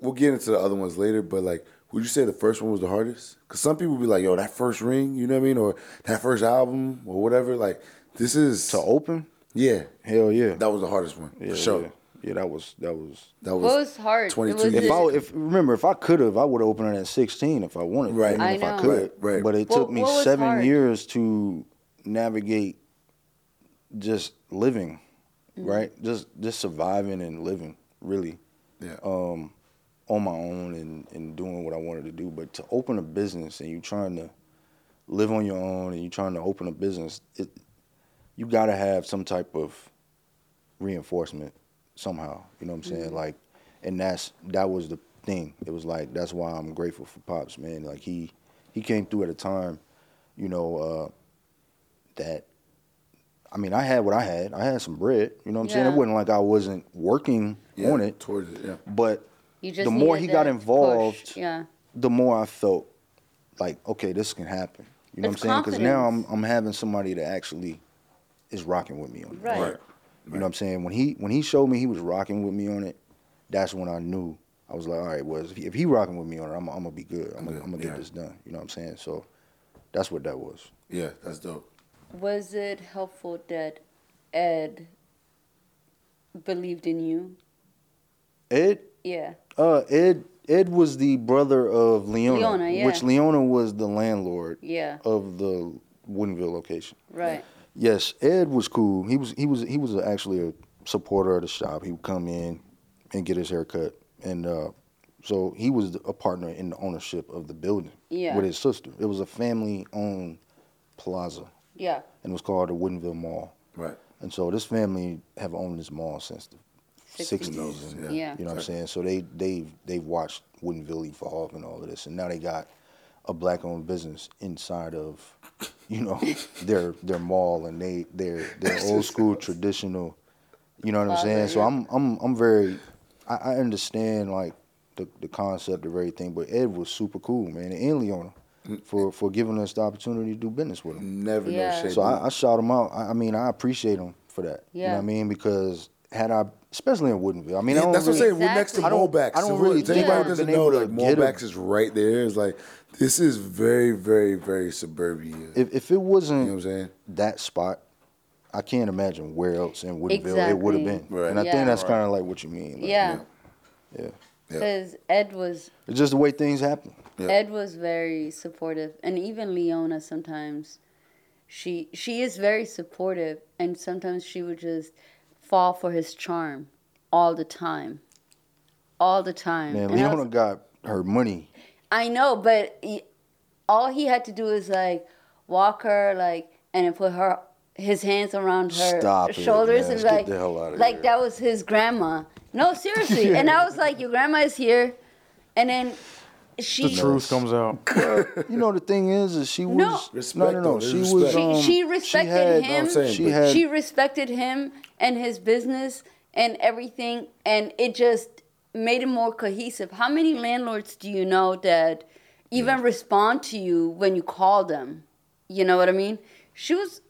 We'll get into the other ones later, but like, would you say the first one was the hardest? Because some people be like, "Yo, that first ring," you know what I mean, or that first album, or whatever. Like, this is To open? yeah, Hell yeah. that was the hardest one yeah, for sure. yeah. Yeah, that was that was. That was, was hard? 22. If I if remember if I could have I would have opened it at 16 if I wanted. Right. I, mean, I if I know. could. Right, right. But it What- took me seven hard? years to navigate just living, Mm-hmm. right? Just just surviving and living, really. yeah. um, on my own and, and doing what I wanted to do. But to open a business and you trying to live on your own and you trying to open a business, it, you got to have some type of reinforcement somehow. You know what I'm saying? Like, and that's that was the thing. It was like that's why I'm grateful for pops, man. Like he he came through at a time, you know, uh, that. I mean, I had what I had. I had some bread. You know what I'm saying? It wasn't like I wasn't working yeah, on it. towards it. Yeah. But You just the more he got involved, push, Yeah. the more I felt like, okay, this can happen. You know It's what I'm saying? Because now I'm. I'm having somebody that actually is rocking with me on it. Right. Right. You know what I'm saying? When he when he showed me he was rocking with me on it, that's when I knew I was like, all right, well, if he, if he rocking with me on it, I'm, I'm gonna be good. I'm, gonna, I'm gonna Yeah. get this done. You know what I'm saying? So that's what that was. Yeah, that's dope. Was it helpful that Ed believed in you? Ed, Yeah. Uh, Ed, Ed was the brother of Leona, Leona, yeah. which Leona was the landlord Yeah. of the Woodinville location. Right. Yes, Ed was cool. He was he was he was actually a supporter of the shop. He would come in and get his hair cut, and uh, so he was a partner in the ownership of the building Yeah. with his sister. It was a family-owned plaza, Yeah. and it was called the Woodinville Mall. Right. And so this family have owned this mall since the 60s. 60s. and, Yeah. You know what I'm saying? So they they they've watched Woodinville evolve and all of this, and now they got a black owned business inside of, you know, their their mall and they their their old school traditional. You know what I'm saying? So I'm I'm I'm very I, I understand like the the concept of everything, but Ed was super cool, man, and Leona mm. for for giving us the opportunity to do business with him. Never Yeah. no shade. So I, I shout him out. I, I mean, I appreciate him for that. You know Yeah. what I mean? Because had I, especially in Woodinville, I mean, Yeah, don't that's what I'm really, saying. We're next to Exactly. I don't- Molbak's. I don't really to anybody I've doesn't know, able like to. Molbak's is right there. It's like this is very, very, very suburbia. if, if it wasn't you know what I'm saying? that spot, I can't imagine where else in Woodinville it would have been. Right. And I Yeah. think that's Right. kind of like what you mean. like, Yeah, Yeah. Yeah. because Ed was It's just the way things happen. Yeah. Ed was very supportive, and even Leona sometimes, she she is very supportive, and sometimes she would just fall for his charm all the time, all the time. Man, And I was- Leona got her money. I know, but he, all he had to do is like walk her like and then put her his hands around her Stop it, shoulders man. and like the hell outta like here. that was his grandma. No, seriously. And I was like, your grandma is here, and then she The truth comes out. You know, the thing is, is she was No. no, Respect, no, no. though. She was. respect. She, Um, she respected had, him. I'm saying, she had. she respected him and his business and everything, and it just made it more cohesive. How many landlords do you know that even respond to you when you call them? You know what I mean? She was.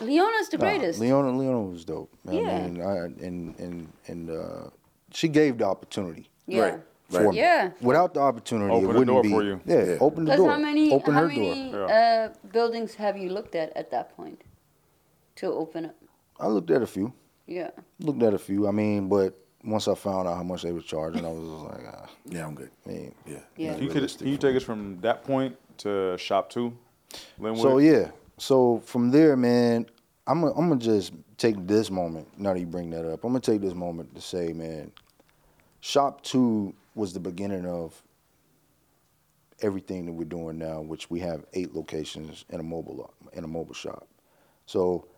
Leona's the Nah, greatest. Leona, Leona was dope. I Yeah. mean, I, and and and uh, she gave the opportunity yeah. Right. For me. Yeah. Without the opportunity, Open it wouldn't door be. for you. Yeah, Yeah. open the Because door. how many open how her many door. uh, buildings have you looked at at that point to open up? I looked at a few. Yeah. Looked at a few. I mean, but once I found out how much they were charging, I was just like, ah, Yeah, I'm good. man. Yeah. Yeah. Can you, could, can you take us from that point to shop two, Lynnwood? So yeah. So from there, man, I'm gonna I'm gonna just take this moment. Now that you bring that up, I'm gonna take this moment to say, man, Shop Two was the beginning of everything that we're doing now, which we have eight locations in a mobile in a mobile shop. So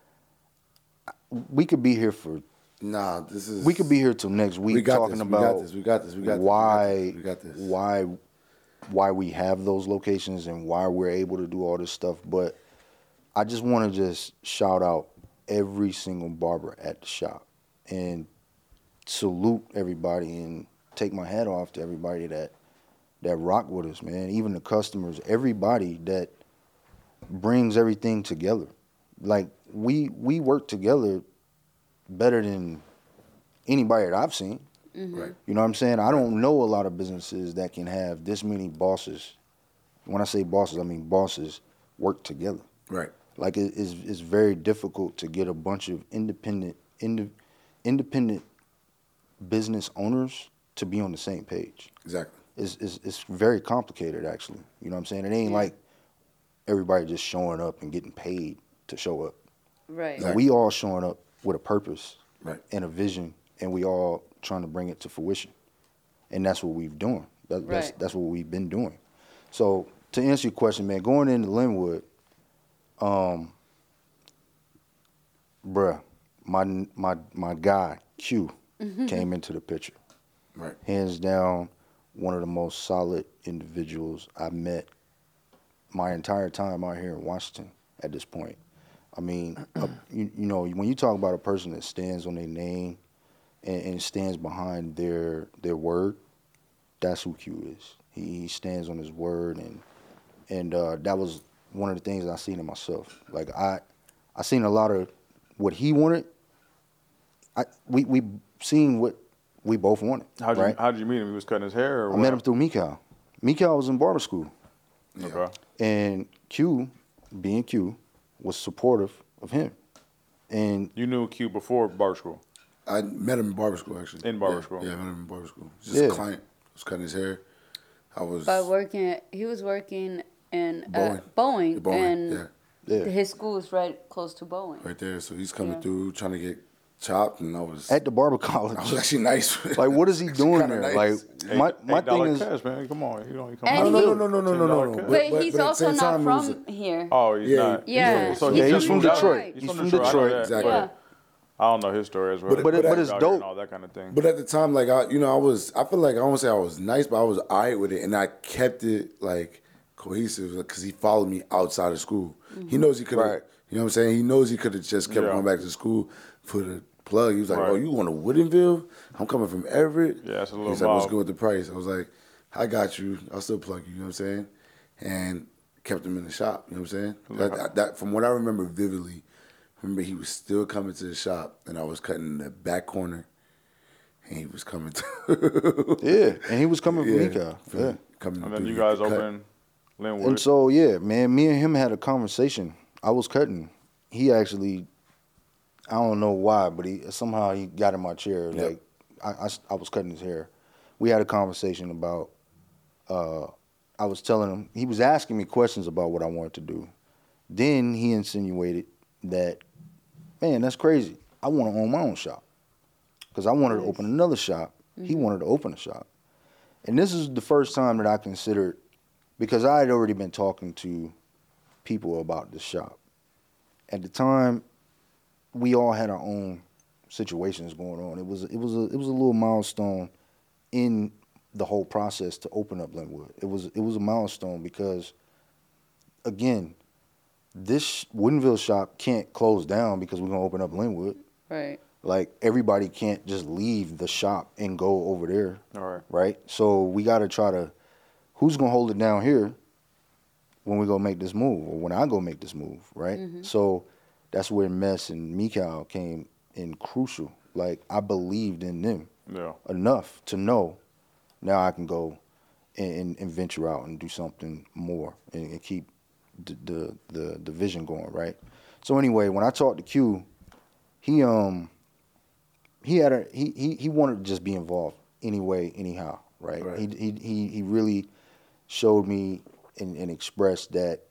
we could be here for Nah, this is. we could be here till next week We got talking this, we got about this, we got this, we got this, we got why we got this. why why we have those locations and why we're able to do all this stuff. But I just want to just shout out every single barber at the shop and salute everybody and take my hat off to everybody that that rock with us, man. Even the customers, everybody that brings everything together. Like we we work together better than anybody that I've seen. Mm-hmm. Right. You know what I'm saying? I don't know a lot of businesses that can have this many bosses. When I say bosses, I mean bosses work together. Right. Like it is it's very difficult to get a bunch of independent inde, independent business owners to be on the same page. Exactly. It's, it's it's very complicated actually. You know what I'm saying? It ain't like everybody just showing up and getting paid to show up. Right. Like, we all showing up with a purpose Right. and a vision, and we all trying to bring it to fruition. And that's what we've doing. That, That's that's what we've been doing. So to answer your question, man, going into Lynnwood, um, bruh, my my my guy Q came into the picture. Right. Hands down, one of the most solid individuals I met my entire time out here in Washington at this point. I mean, you, you know, when you talk about a person that stands on their name and, and stands behind their their word, that's who Q is. He, he stands on his word, and and uh, that was one of the things I seen in myself. Like I, I seen a lot of what he wanted. I we we seen what we both wanted. How'd you, right? how'd you meet him? He was cutting his hair or I what? met him through Mikal. Mikal was in barber school. Okay. And Q, being Q, was supportive of him. And You knew Q before barber school. I met him in barber school actually. In barber Yeah, school. Yeah, I met him in barber school. Just Yeah. a client was cutting his hair. I was By working, at, he was working in Boeing. uh, Boeing, Yeah, Boeing, and yeah. yeah, his school is right close to Boeing. right there. So he's coming Yeah. through trying to get chopped, and I was at the barber college. I was actually nice. like, what is he doing there? nice. Like, my my Eight thing dollar is, cash, man. Come on, you know, you come And no, no, no, no, no, no, no, no. $10 But, but- he's but also not time, it was from here. Oh, he's Yeah, not. Yeah. So Yeah, he's, he's from moved. Detroit. He's, He's from from Detroit. Detroit. Exactly. Yeah. I don't know his story as well. But- but but but it's out here and dope. all that kind of thing. But at the time, like I, you know, I was, I feel like I won't say I was nice, but I was alright with it, and I kept it like cohesive because he followed me outside of school. He mm-hmm. knows he could have. Right. You know what I'm saying? He knows he could have just kept Yeah. going back to school for the plug. He was like, oh, Right. "Oh, you going to Woodinville? I'm coming from Everett." Yeah, it's a little He's like, "What's good with the price?" I was like, "I got you. I'll still plug you." You know what I'm saying? And kept him in the shop. You know what I'm saying? That, that, that- from what I remember vividly, remember he was still coming to the shop, and I was cutting the back corner, and he was coming to. Yeah, and he was coming from Yeah, Mika. from- Yeah. coming And then you guys the cut. open Lynnwood. And so yeah, man, me and him had a conversation. I was cutting. He actually, I don't know why, but he somehow he got in my chair. Yep. Like I, I, I was cutting his hair. We had a conversation about. Uh, I was telling him he was asking me questions about what I wanted to do. Then he insinuated that, man, that's crazy. I want to own my own shop because I wanted to open another shop. He wanted to open a shop, and this is the first time that I considered because I had already been talking to people about the shop. At the time, we all had our own situations going on. It was it was a it was a little milestone in the whole process to open up Lynnwood. It was it was a milestone because again, this Woodinville shop can't close down because we're gonna open up Lynnwood. Right. Like everybody can't just leave the shop and go over there All right. right? So we got to try to, who's gonna hold it down here when we go make this move, or when I go make this move, right? Mm-hmm. So that's where Mess and Mikal came in crucial. Like I believed in them Yeah. enough to know now I can go and, and, venture out and do something more and, and keep the, the the the vision going, right? So anyway, when I talked to Q, he um he had a he he, he wanted to just be involved anyway, anyhow, right? Right. He, he he he really showed me and, and expressed that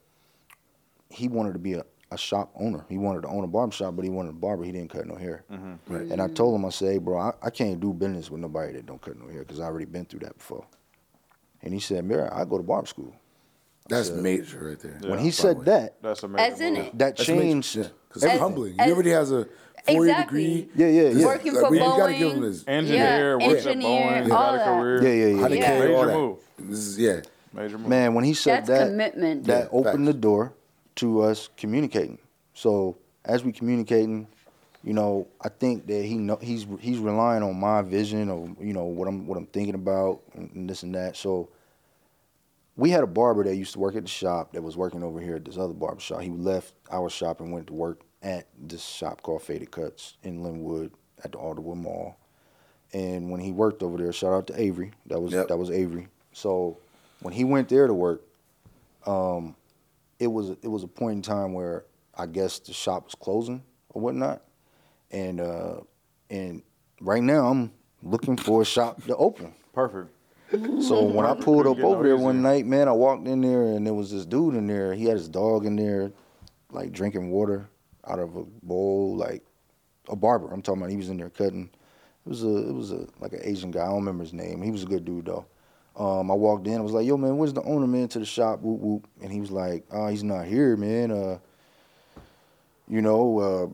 he wanted to be a, a shop owner. He wanted to own a barber shop, but he wanted a barber. He didn't cut no hair. Mm-hmm. Right. And I told him, I said, hey, bro, I, I can't do business with nobody that don't cut no hair because I already been through that before. And he said, Mira, I go to barber school. That's major right there. when Yeah. he said way. that, That's amazing. As in it. that That's major, changed. yeah. Because it's As- humbling. He as- already has a four-year Exactly. degree. Yeah, yeah, yeah. Working like, for we gotta Boeing. give him this. Engineer, Yeah, worked at Boeing, all got a that. career. Yeah, yeah, yeah. How Yeah. carry all Major that. move. This is yeah. Major move. Man, when he said That's that, commitment. that Yeah, opened facts. the door to us communicating. So as we communicating, you know, I think that he know he's he's relying on my vision of you know what I'm what I'm thinking about and, and this and that. So we had a barber that used to work at the shop that was working over here at this other barber shop. He left our shop and went to work at this shop called Faded Cuts in Lynnwood at the Alderwood Mall. And when he worked over there, shout out to Avery. That was Yep. that was Avery. So when he went there to work, um, it was it was a point in time where I guess the shop was closing or whatnot, and uh, and right now I'm looking for a shop to open. Perfect. So when I pulled up over there one night, man, I walked in there and there was this dude in there. He had his dog in there, like drinking water out of a bowl, like a barber. I'm talking about. He was in there cutting. It was a it was a like an Asian guy. I don't remember his name. He was a good dude though. Um, I walked in. I was like, "Yo, man, where's the owner, man, to the shop?" Whoop whoop. And he was like, "Oh, he's not here, man. Uh, you know, uh,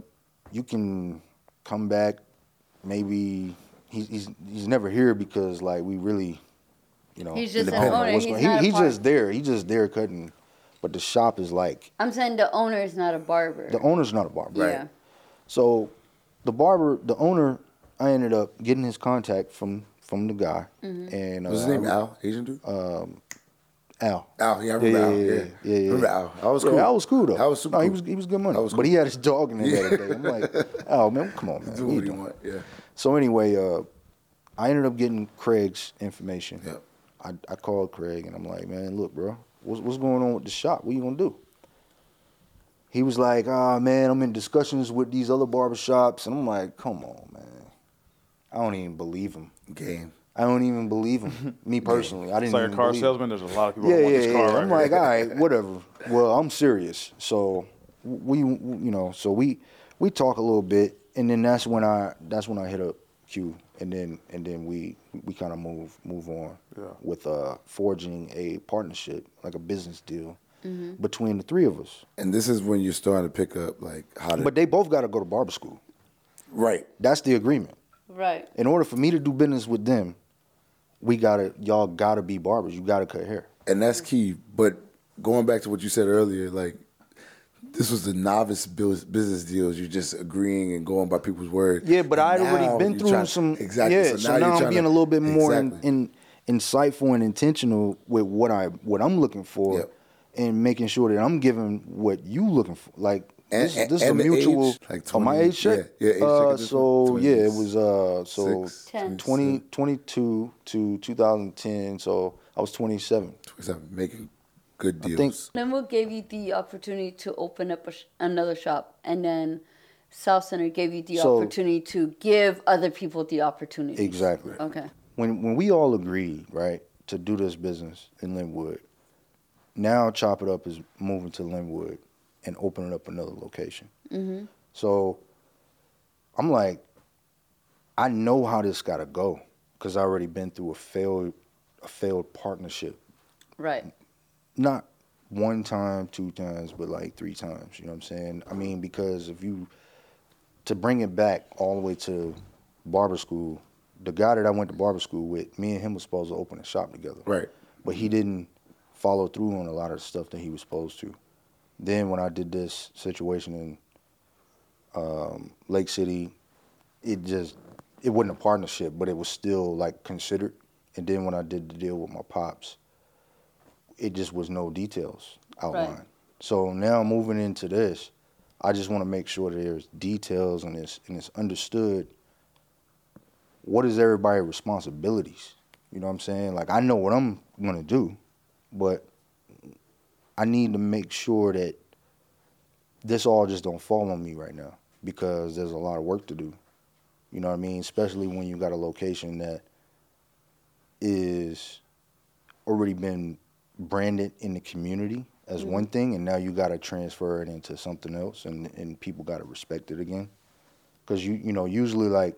you can come back. Maybe he's he's he's never here because like we really, you know, He's just an I don't know owner. what's He's going- not a he, he's just there. He's just there cutting, but the shop is like I'm saying the owner is not a barber. the owner's not a barber. Yeah. So the barber, the owner, I ended up getting his contact from from the guy, Mm-hmm. and uh, What's his name? Al, Asian dude. Al. Al, yeah, I remember Yeah, Al. yeah, Yeah, yeah, yeah, yeah. Remember Al? Al was Yeah, cool. Al was cool though. Al was super no, he was he was good money. Al was But cool. he had his dog in there the other day. I'm like, Al, man, come on, man. Do What you what he doing? want. Yeah. So anyway, uh, I ended up getting Craig's information. Yep. I, I called Craig and I'm like, man, look, bro, what's, what's going on with the shop? What you gonna do? He was like, ah, man, I'm in discussions with these other barbershops. And I'm like, come on, man. I don't even believe him. Game. I don't even believe him. Me personally, I didn't It's like a car believe him. salesman. There's a lot of people Yeah, want yeah, this yeah. car right I'm here. like, all right, whatever. Well, I'm serious. So we, you know, so we we talk a little bit, and then that's when I that's when I hit up Q, and then and then we we kind of move move on Yeah. with uh forging a partnership, like a business deal between the three of us. And this is when you're starting to pick up like how to. But they both got to go to barber school. right. That's the agreement. Right. In order for me to do business with them, we gotta y'all gotta be barbers. You gotta cut hair. and that's key. But going back to what you said earlier, like this was the novice business deals. You're just agreeing and going by people's word. Yeah, but And I'd already been through trying- some. exactly. Yeah, so, you're now, I'm being to- a little bit more in, in, insightful and intentional with what I what I'm looking for, Yep. and making sure that I'm giving what you looking for. Like And- this, this is a mutual. age, like oh, my 20 age check. yeah, yeah, age check uh, so point, yeah, it was uh so 26, Ten. 20, 22 to 2010. So I was 27. 27, making good deals. think- Lynnwood gave you the opportunity to open up a sh- another shop, and then Southcenter gave you the So- opportunity to give other people the opportunity. Exactly. Okay. when when we all agreed, right, to do this business in Lynnwood, now Chop It Up is moving to Lynnwood and opening up another location. Mm-hmm. So I'm like, I know how this got to go because I already been through a failed a failed partnership. Right. Not one time, two times, but like three times. You know what I'm saying? I mean, because if you to bring it back all the way to barber school, the guy that I went to barber school with, me and him was supposed to open a shop together. Right. But he didn't follow through on a lot of the stuff that he was supposed to. Then when I did this situation in um, Lake City, it just it wasn't a partnership, but it was still like considered. And then when I did the deal with my pops, it just was no details outlined. So now moving into this, I just want to make sure that there's details and it's and it's understood. What is everybody's responsibilities? You know what I'm saying? Like I know what I'm gonna do, but I need to make sure that this all just don't fall on me right now because there's a lot of work to do. You know what I mean? Especially when you got a location that is already been branded in the community as one thing, and now you got to transfer it into something else, and and people got to respect it again. Because you you know usually like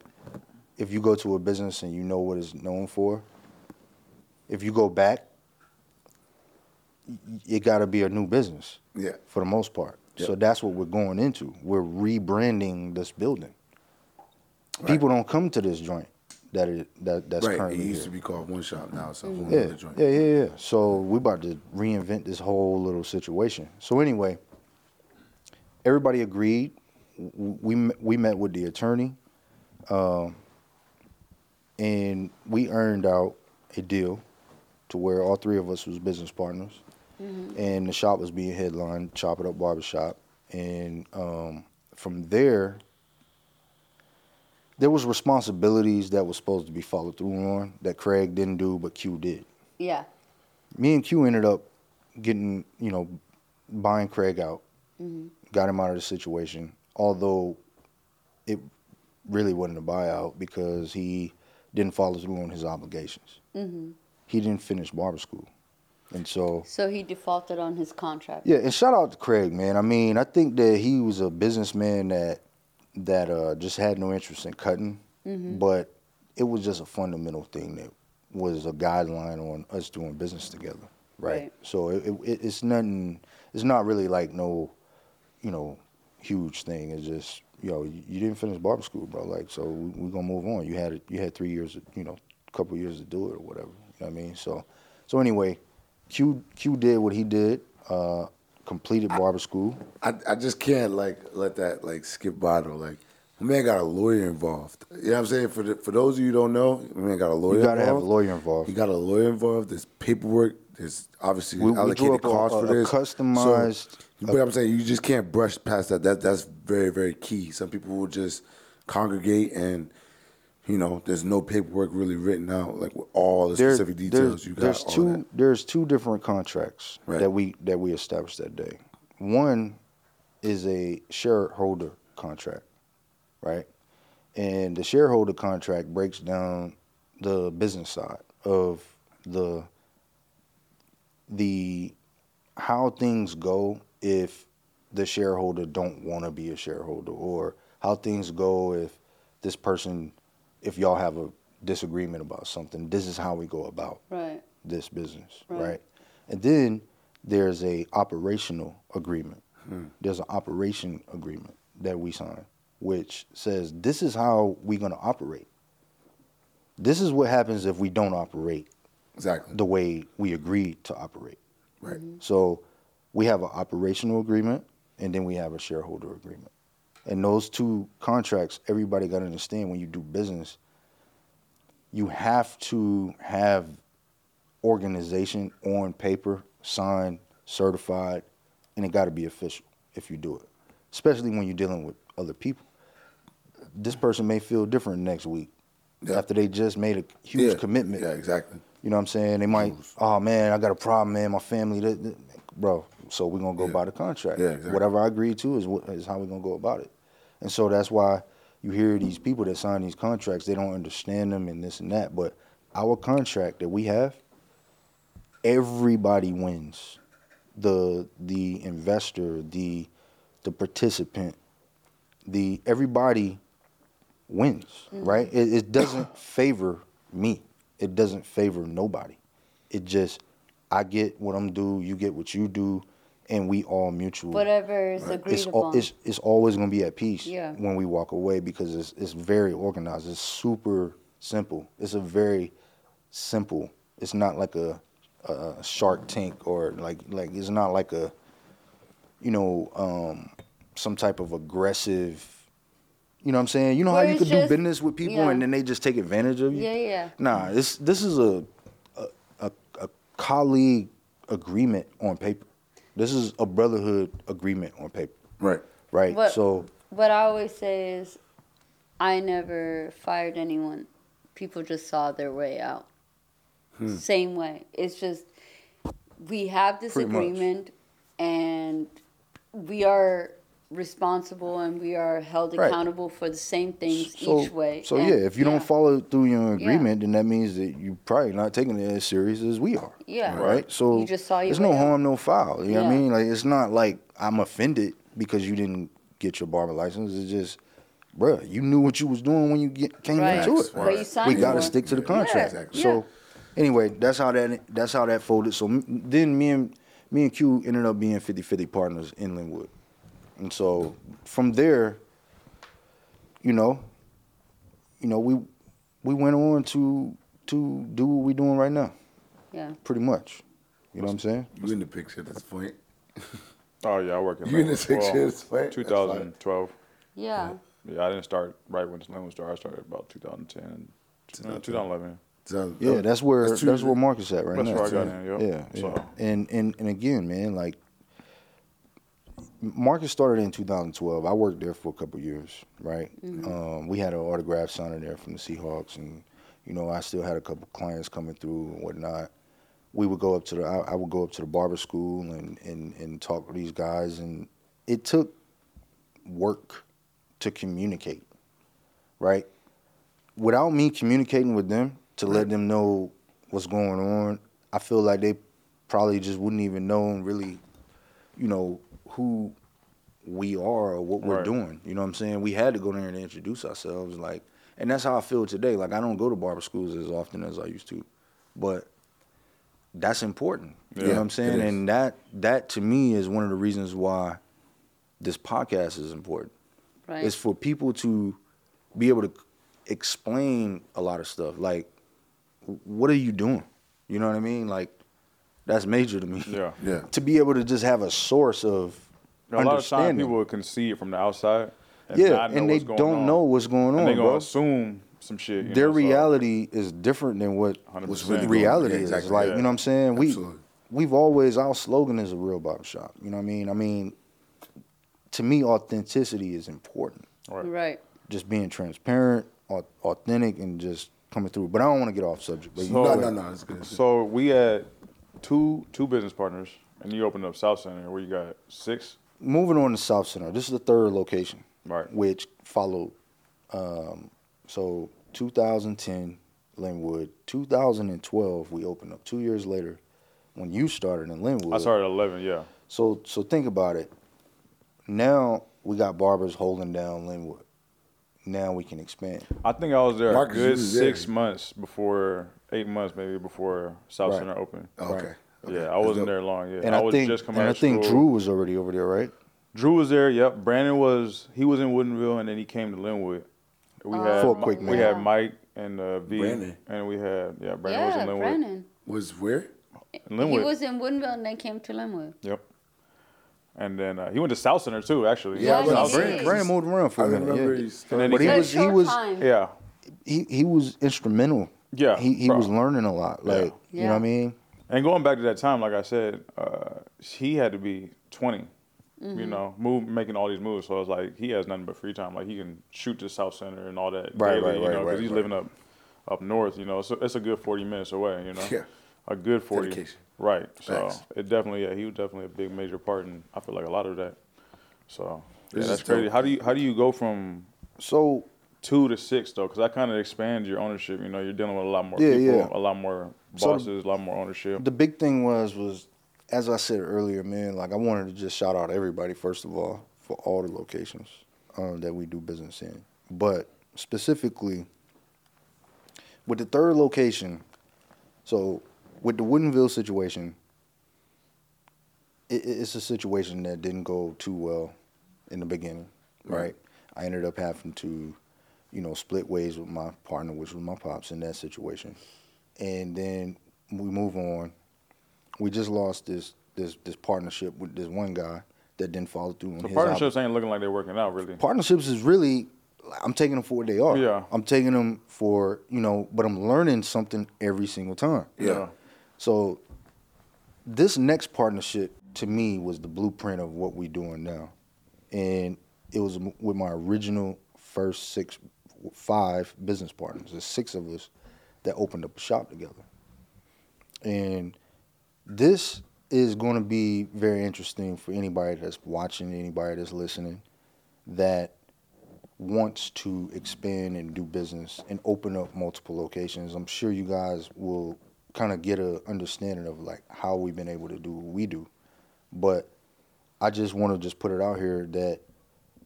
if you go to a business and you know what it's known for, if you go back, it got to be a new business Yeah. for the most part. So that's what we're going into. We're rebranding this building. People don't come to this joint that it, that that's right. It currently used here. to be called One Shop. Now it's a whole Yeah, joint. yeah, yeah, yeah. So we're about to reinvent this whole little situation. So anyway, everybody agreed. We we met with the attorney, um, and we earned out a deal to where all three of us was business partners, and the shop was being headlined, Chop It Up Barbershop, and um, from there. There was responsibilities that was supposed to be followed through on that Craig didn't do, but Q did Yeah. me and Q ended up getting, you know, buying Craig out, got him out of the situation. Although it really wasn't a buyout because he didn't follow through on his obligations. He didn't finish barber school, and so So he defaulted on his contract. yeah. And shout out to Craig, man. I mean, I think that he was a businessman that that uh, just had no interest in cutting, but it was just a fundamental thing that was a guideline on us doing business together, right? Right. So it, it, it's nothing. It's not really like no, you know, huge thing. It's just you know you, didn't finish barber school, bro. Like so we, we gonna move on. You had you had three years, you know, a couple years to do it or whatever. You know what I mean? So so anyway, Q Q did what he did. Uh, completed barber school. I, I just can't like let that like skip by though. Like my man got a lawyer involved. You know what I'm saying? For the, for those of you who don't know, my man got a lawyer. Involved. You gotta have a lawyer involved. You got a lawyer involved. There's paperwork. There's obviously We- we allocated a- costs for a this. customized- So, but I'm saying you just can't brush past that. That that's very very key. Some people will just congregate and. You know, there's no paperwork really written out, like with all the There- specific details. you got there's two that. there's two different contracts Right. that we that we established that day. One is a shareholder contract, right? And the shareholder contract breaks down the business side of the the how things go if the shareholder don't want to be a shareholder or how things go if this person if y'all have a disagreement about something this is how we go about Right. this business Right. right, and then there's a operational agreement hmm. there's an operation agreement that we sign which says this is how we're going to operate this is what happens if we don't operate Exactly. the way we agreed to operate Right. So we have an operational agreement and then we have a shareholder agreement. And those two contracts, everybody got to understand when you do business, you have to have organization on paper, signed, certified, and it got to be official if you do it, especially when you're dealing with other people. This person may feel different next week Yeah. after they just made a huge Yeah. commitment. Yeah, exactly. You know what I'm saying? They might, oh man, I got a problem, man. My family, th- th-" bro. So we're gonna go Yeah. by the contract. Yeah, exactly. Whatever I agree to is what is how we're gonna go about it. And so that's why you hear these people that sign these contracts, they don't understand them and this and that. But our contract that we have, everybody wins. The the investor, the the participant, the everybody wins, mm-hmm. right? It, it doesn't favor me. It doesn't favor nobody. It just I get what I'm due, you get what you do, and we all mutual. Whatever is agreed It's, al- upon. it's it's always gonna be at peace Yeah. when we walk away because it's it's very organized. It's super simple. It's a very simple. It's not like a, a Shark Tank or like like it's not like a you know um, some type of aggressive. You know what I'm saying? You know Where how you could do business with people yeah. and then they just take advantage of you. Yeah, yeah. Nah, this this is a a, a, a colleague agreement on paper. This is a brotherhood agreement on paper, Right. right? What, so what I always say is, I never fired anyone. People just saw their way out. Hmm. Same way. It's just we have this Pretty much. agreement, and we are responsible and we are held Right. accountable for the same things so, each way. So And- yeah, if you don't follow through your Yeah. agreement, then that means that you're probably not taking it as serious as we are. Yeah. Right. So You just saw your there's no way out. harm, no foul. You know what I Yeah. mean? Like it's not like I'm offended because you didn't get your barber license. It's just, bruh, you knew what you was doing when you get, came Right. into it. What you signed we got to for. stick to the Yeah, contract. exactly. So anyway, that's how that that's how that folded. So m- then me and me and Q ended up being 50-50 partners in Lynnwood. And so from there, you know, you know, we we went on to to do what we're doing right now, Yeah. pretty much. You know what I'm saying? You in the picture at this point. Oh yeah, I work in You in the Lynnwood. picture at this point? 2012. Yeah. Yeah, I didn't start right when Lynnwood started. I started about 2010, uh, 2011. So, Yeah, that's where that's, two- where Marcus at right That's now. where I got in, yep. Yeah, yeah. So- And and and again, man, like Marcus started in 2012. I worked there for a couple years, right? Um, we had an autograph signer there from the Seahawks, and you know, I still had a couple clients coming through and whatnot. We would go up to the I, I would go up to the barber school and, and and talk with these guys, and it took work to communicate, right? Without me communicating with them to let them know what's going on, I feel like they probably just wouldn't even know and really, you know, who we are or what we're Right. doing. You know what I'm saying? We had to go there and introduce ourselves, like, and that's how I feel today. Like I don't go to barber schools as often as I used to, but that's important. You know what I'm saying? And that that to me is one of the reasons why this podcast is important. Right. It's for people to be able to explain a lot of stuff. Like, what are you doing? You know what I mean? Like, that's major to me. Yeah. Yeah. to be able to just have a source of A lot of times people can see it from the outside. And yeah, not know and they what's going don't on. know what's going And on, they gonna bro. assume some shit. you Their know, so- reality is different than what 100%. What's really reality going on. is. Like, Yeah. you know what I'm saying? We Absolutely. we've always our slogan is a real barbershop. You know what I mean? I mean, to me, authenticity is important. Right. Right. Just being transparent, authentic, and just coming through. But I don't want to get off subject. But you So- no, no, no. It's good. So we had two two business partners, and you opened up Southcenter where you got six. Moving on to Southcenter. This is the third location, Right. Which followed. Um, so 2010, Lynnwood. 2012, we opened up. Two years later, when you started in Lynnwood. I started at 11. Yeah. So so think about it. Now we got barbers holding down Lynnwood. Now we can expand. I think I was there Marcus, a good was there. six months before, eight months maybe before South Right. Center opened. Okay. Okay. Yeah, I wasn't dope. there long. Yeah, And I, I, was think just coming and out I think school. Drew was already over there, right? Drew was there. Yep. Brandon was. He was in Woodinville, and then he came to Lynnwood. We had For a quick we minute. had Mike and uh, V, Brandon. and we had yeah Brandon was in Lynnwood. Brandon. Was where? in Lynnwood. He was in Woodinville and then came to Lynnwood. Yep. And then uh, he went to Southcenter too, actually. Yeah, Yeah, I I was was saying, saying. Brandon moved around for I a minute. remember yeah. he's And then But he he- was he short was time. Yeah. he he was instrumental. Yeah, he he bro. was learning a lot. Like you know what I mean. And going back to that time, like I said, uh, he had to be 20, Mm-hmm. you know, move making all these moves. So it's like he has nothing but free time. Like he can shoot to Southcenter and all that Right, daily, right, you right, know, because right, he's right. living up up north. You know, so it's a good 40 minutes away. You know, Yeah. a good 40. Dedication. Right. So Facts. it definitely, yeah, he was definitely a big major part, and I feel like a lot of that. So yeah, that's crazy. How do you how do you go from So two to six though? Because that kind of expands your ownership. You know, you're dealing with a lot more Yeah, people, yeah. a lot more So- bosses, a lot more ownership. the big thing was was as I said earlier, man. Like I wanted to just shout out everybody first of all for all the locations um, that we do business in, but specifically with the third location. So with the Woodinville situation, it, it- it's a situation that didn't go too well in the beginning, right? Right. I ended up having to, you know, split ways with my partner, which was my pops, in that situation, and then we move on. We just lost this this this partnership with this one guy that didn't follow through on So his partnerships ain't looking like they're working out really. partnerships is really I'm taking them for what they are. Yeah. I'm taking them for you know, but I'm learning something every single time. Yeah. So this next partnership to me was the blueprint of what we're doing now, and it was with my original first six, five business partners. There's six of us that opened up a shop together, and this is going to be very interesting for anybody that's watching, anybody that's listening, that wants to expand and do business and open up multiple locations. I'm sure you guys will kind of get a understanding of like how we've been able to do what we do. But I just want to just put it out here that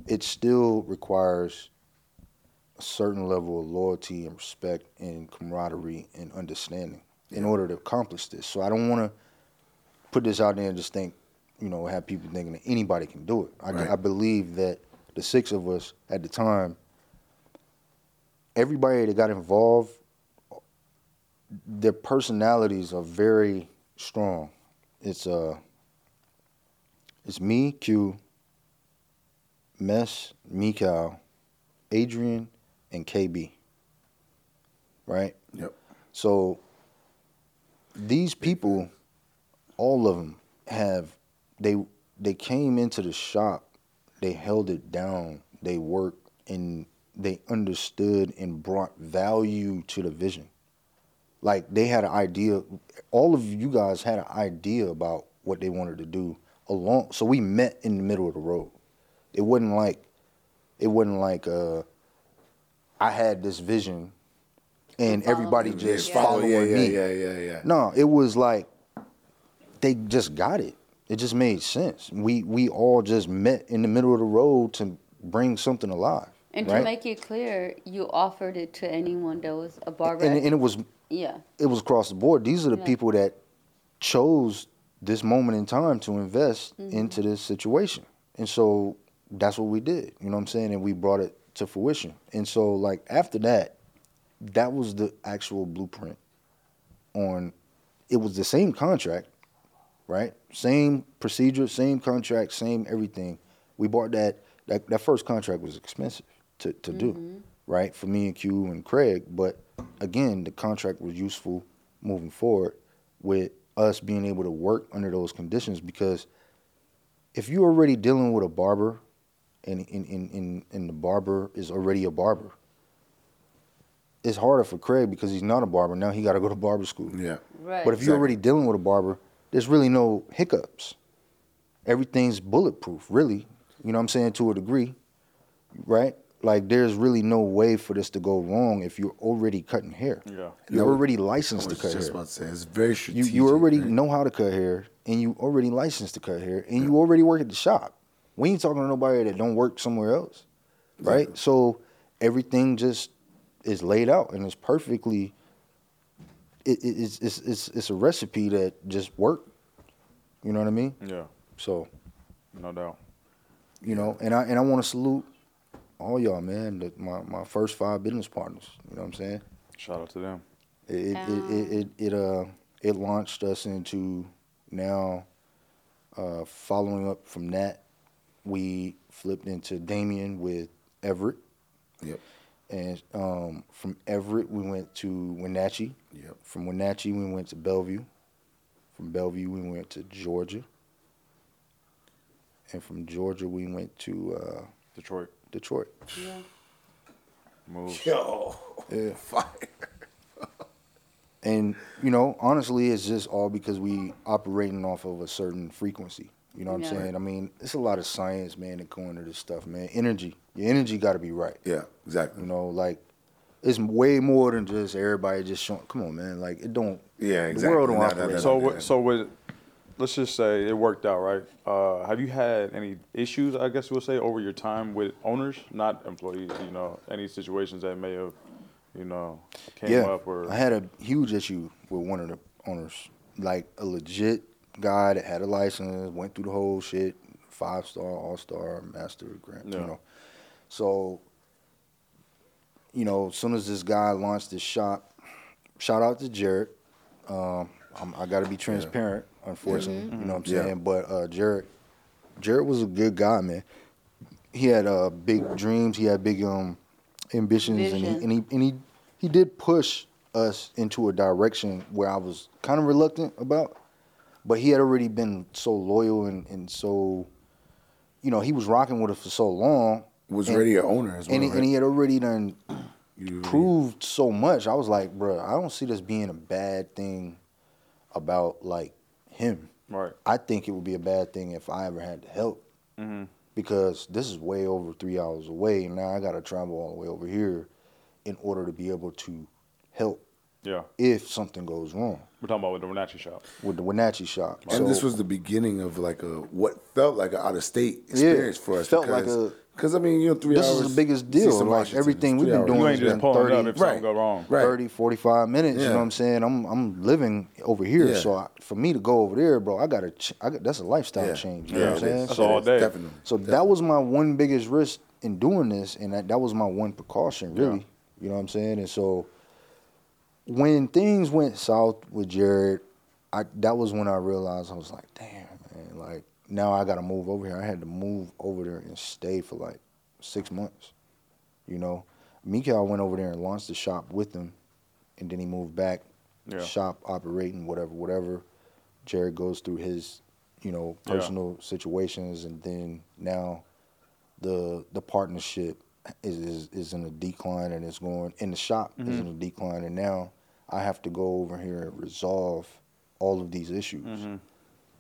it still requires a certain level of loyalty and respect and camaraderie and understanding in order to accomplish this. So I don't want to put this out there and just think, you know, have people thinking that anybody can do it. I, Right. I believe that the six of us at the time, everybody that got involved, their personalities are very strong. It's uh, it's me, Q, Mess, Mikal, Adrian, and KB. Right. Yep. So these people, all of them have they they came into the shop, they held it down, they worked and they understood and brought value to the vision. Like they had an idea, all of you guys had an idea about what they wanted to do along. So we met in the middle of the road. It wasn't like, it wasn't like uh, I had this vision and everybody me. just Yeah. following yeah, yeah, me. yeah, yeah, yeah. No, it was like they just got it. It just made sense. We we all just met in the middle of the road to bring something alive. And right? to make it clear, you offered it to anyone that was a barber. and, and it was yeah. it was across the board. These are the Yeah. people that chose this moment in time to invest Mm-hmm. into this situation. And so that's what we did. You know what I'm saying? And we brought it to fruition. And so like after that, that was the actual blueprint on it was the same contract, right? Same procedure, same contract, same everything. We bought that that, that first contract was expensive to, to do, mm-hmm. right? For me and Q and Craig. But again, the contract was useful moving forward with us being able to work under those conditions because if you're already dealing with a barber and in, in, in, and the barber is already a barber, it's harder for Craig because he's not a barber. Now he got to go to barber school. Yeah. Right. But if you're already dealing with a barber, there's really no hiccups. Everything's bulletproof, really. You know what I'm saying? To a degree, right? Like there's really no way for this to go wrong if you're already cutting hair. Yeah. You're No, already licensed to cut just hair. about to say it's very You strategic. you already right? know how to cut hair, and you already licensed to cut hair, and you already work at the shop. We ain't talking to nobody that don't work somewhere else, right? So everything just is laid out, and it's perfectly. It, it, it's, it's it's it's a recipe that just worked. You know what I mean? Yeah, So no doubt. you know, and I and I want to salute all y'all, man. The, my my first five business partners. You know what I'm saying? Shout out to them. It it, it, it, it, it uh it launched us into now uh, following up from that, we flipped into Damien with Everett. Yep. And um, from Everett, we went to Wenatchee. Yep. From Wenatchee, we went to Bellevue. From Bellevue, we went to Georgia. And from Georgia, we went to uh, Detroit Detroit. Yeah. moves. Yo, Yeah. fire. And you know, honestly, it's just all because we operating off of a certain frequency. You know what Yeah. I'm saying? I mean, it's a lot of science, man, that go into this stuff, man. Energy, your energy got to be right. Yeah, exactly. You know, like it's way more than just everybody just showing. Come on, man. Like it don't. Yeah, exactly. The world don't Nah, nah, operate. nah, So, nah, what- nah. so with, let's just say it worked out, right? Uh, have you had any issues, I guess we'll say, over your time with owners, not employees? You know, any situations that may have, you know, came yeah, up or I had a huge issue with one of the owners, like a legit guy that had a license, went through the whole shit, five star, all star, master, grant, Yeah. you know. So, you know, as soon as this guy launched his shop, shout out to Jared. Um, I'm, I got to be transparent, unfortunately. You know what I'm Yeah. saying? But uh, Jared, Jared was a good guy, man. He had uh, big dreams. He had big um, ambitions, and he, and he and he he did push us into a direction where I was kind of reluctant about. But he had already been so loyal and, and so, you know, he was rocking with us for so long. was and- already an owner as well. and he, right? and he had already done You- proved so much. I was like, bro, I don't see this being a bad thing about like him. right? I think it would be a bad thing if I ever had to help Mm-hmm. because this is way over three hours away. and Now I got to travel all the way over here in order to be able to help Yeah, if something goes wrong we're talking about with the Wenatchee shop. with the Wenatchee shop. And this was the beginning of like a what felt like an out of state experience for us. felt like because, a- because I mean you know three this hours. is the biggest deal. some Like Washington, everything we've been doing You has ain't just been pulling 30, up if Right. something go wrong. Right. 30, 45 minutes. You know what I'm saying? I'm I'm living over here, Yeah. so I, for me to go over there, bro, I gotta. Ch- I got, that's a lifestyle Yeah. change. You Yeah, know what I'm saying? So, all day. Definitely. so that was my one biggest risk in doing this, and that, that was my one precaution, really. You know what I'm saying? And so when things went south with Jared, I that was when I realized I was like, damn, man, like now I gotta move over here. I had to move over there and stay for like six months. You know, Mikael went over there and launched the shop with him, and then he moved back, Yeah. shop operating, whatever, whatever. Jared goes through his, you know, Yeah. personal situations, and then now the the partnership is, is is in a decline, and it's going, in the shop is in mm-hmm. a decline, and now I have to go over here and resolve all of these issues. Mm-hmm.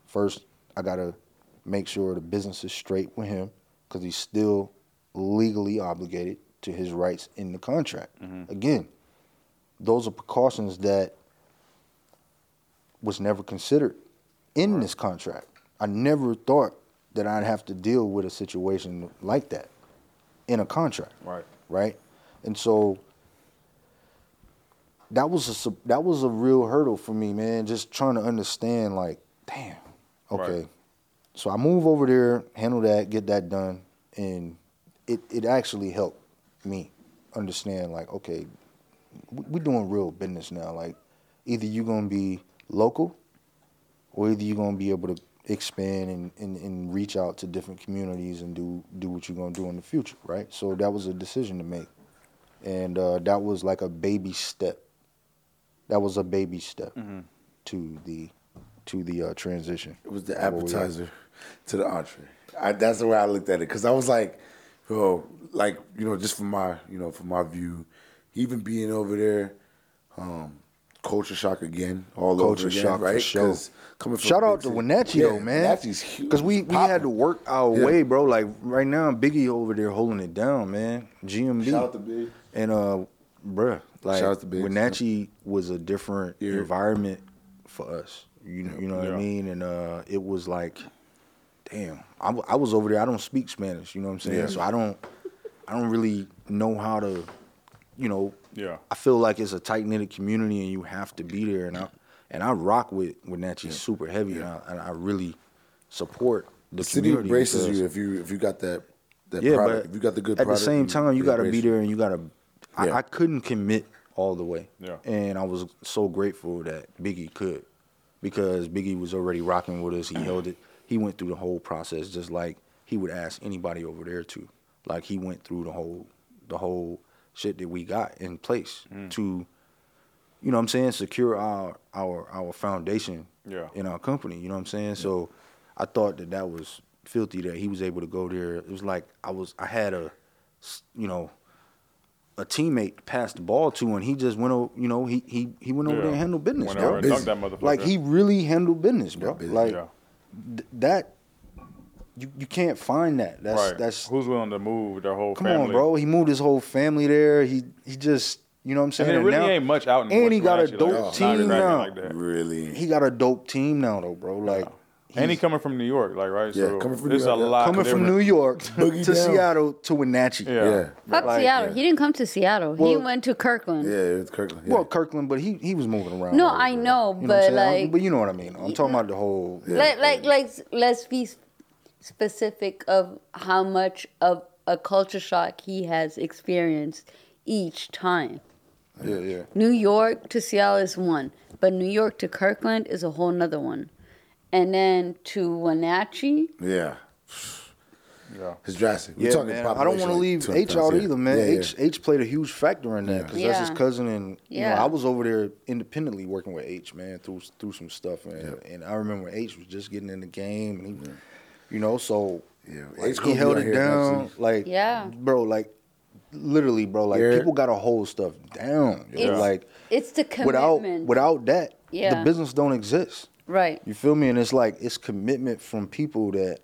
First, I gotta make sure the business is straight with him because he's still legally obligated to his rights in the contract. Mm-hmm. Again, those are precautions that was never considered in this contract. I never thought that I'd have to deal with a situation like that in a contract Right. right? And so that was a that was a real hurdle for me, man. Just trying to understand, like, damn, okay. Right. So I move over there, handle that, get that done, and it it actually helped me understand, like, okay, we- we're doing real business now. Like, either you're gonna be local, or either you're gonna be able to expand and, and, and reach out to different communities and do do what you're gonna do in the future, right? So that was a decision to make, and uh, that was like a baby step. That was a baby step to the to the uh, transition. It was the Where we at. appetizer to the entree. I, that's the way I looked at it because I was like, oh, like you know, just from my you know from my view, even being over there, um, culture shock again, all Culture over again, shock for right? sure. 'Cause Coming from Shout out to city- Wenatchee Yeah, though, man. Wenatchee's huge. Because we, we had to work our Yeah. way, bro. Like right now, Biggie over there holding it down, man. GMB. Shout out to Big. And uh, bruh, like Shout out to Biggs. Wenatchee was a different Yeah. environment for us. You know, you know what Yeah. I mean? And uh, it was like, damn, I, w- I was over there. I don't speak Spanish. You know what I'm saying? Yeah. So I don't, I don't really know how to, you know. Yeah. I feel like it's a tight knitted community, and you have to be there. And I and I rock with Wenatchee super heavy, and, I, and I really support the, The city community embraces because- you if you if you got that that yeah, product. but if you got the good product. at product. the same time, you got to be there and you got to. I, Yeah. I couldn't commit all the way. Yeah. And I was so grateful that Biggie could, because Biggie was already rocking with us. He held it. He went through the whole process just like he would ask anybody over there to. Like he went through the whole the whole shit that we got in place mm. to, you know what I'm saying, secure our our our foundation Yeah. in our company. You know what I'm saying? So I thought that that was filthy that he was able to go there. It was like I was I had a you know, a teammate passed the ball to, and he just went over. You know, he he he went over Yeah. there and handled business, Went bro. over and that motherfucker. Like he really handled business, bro. business. Like Yeah. th- that. You, you can't find that. That's right. that's Who's willing to move their whole come family? on, bro. He moved his whole family there. He he just you know what I'm saying. And saying. there really now- ain't much out in and he got a Wenatchee, like, dope oh, team now. like that. Really. He got a dope team now, though, bro. Like, And he coming from New York, like right? Yeah, so coming from it's New a York, yeah. lot. coming from. New York Boogie to down. Seattle to Wenatchee. Yeah. yeah. Fuck Like, Seattle. yeah. He didn't come to Seattle. he went to Kirkland. Yeah, it's Kirkland. Yeah. Well, Kirkland, but he he was moving around. No, all I over. know, You but, saying? I'm- like- but you know what I mean. I'm talking about the whole. like, like, like, let's be specific of how much of a culture shock he has experienced each time. Yeah, yeah. New York to Seattle is one, but New York to Kirkland is a whole nother one. And then to Wenatchee, yeah. Yeah. It's drastic. We're Yeah, talking man. I don't want to leave H out yeah. either, man. Yeah, yeah. H H played a huge factor in that because that's his cousin, and you know I was over there independently working with H, man, through through some stuff, man. And I remember H was just getting in the game, and he, you know, so Yeah, like, H he held it here down, eventually. like Yeah. bro, like literally, bro, like Yeah. people got to hold stuff down, you It's- like it's the without commitment. without that, Yeah. the business don't exist. Right. You feel me? And it's like it's commitment from people that,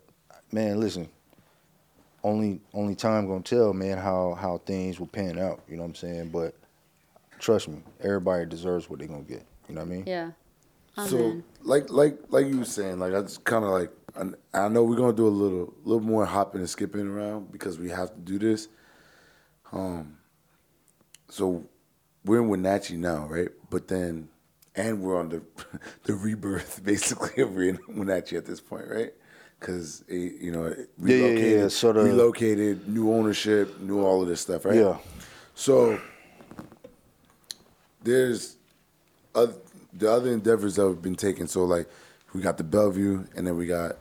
man, listen. Only only time gonna tell, man, how how things will pan out. You know what I'm saying? But trust me, everybody deserves what they're gonna get. You know what I mean? Yeah. So like like like you were saying, like I just kind of like I, I know we're gonna do a little little more hopping and skipping around because we have to do this. Um. So we're in Wenatchee now, right? But then, and we're on the the rebirth basically of Wen- Wenatchee at this point, right? Because eh, you know, it Yeah, yeah, yeah, relocated, yeah, so the- relocated, new ownership, new all of this stuff, right? Yeah. So there's other, the other endeavors that have been taken. So like we got the Bellevue, and then we got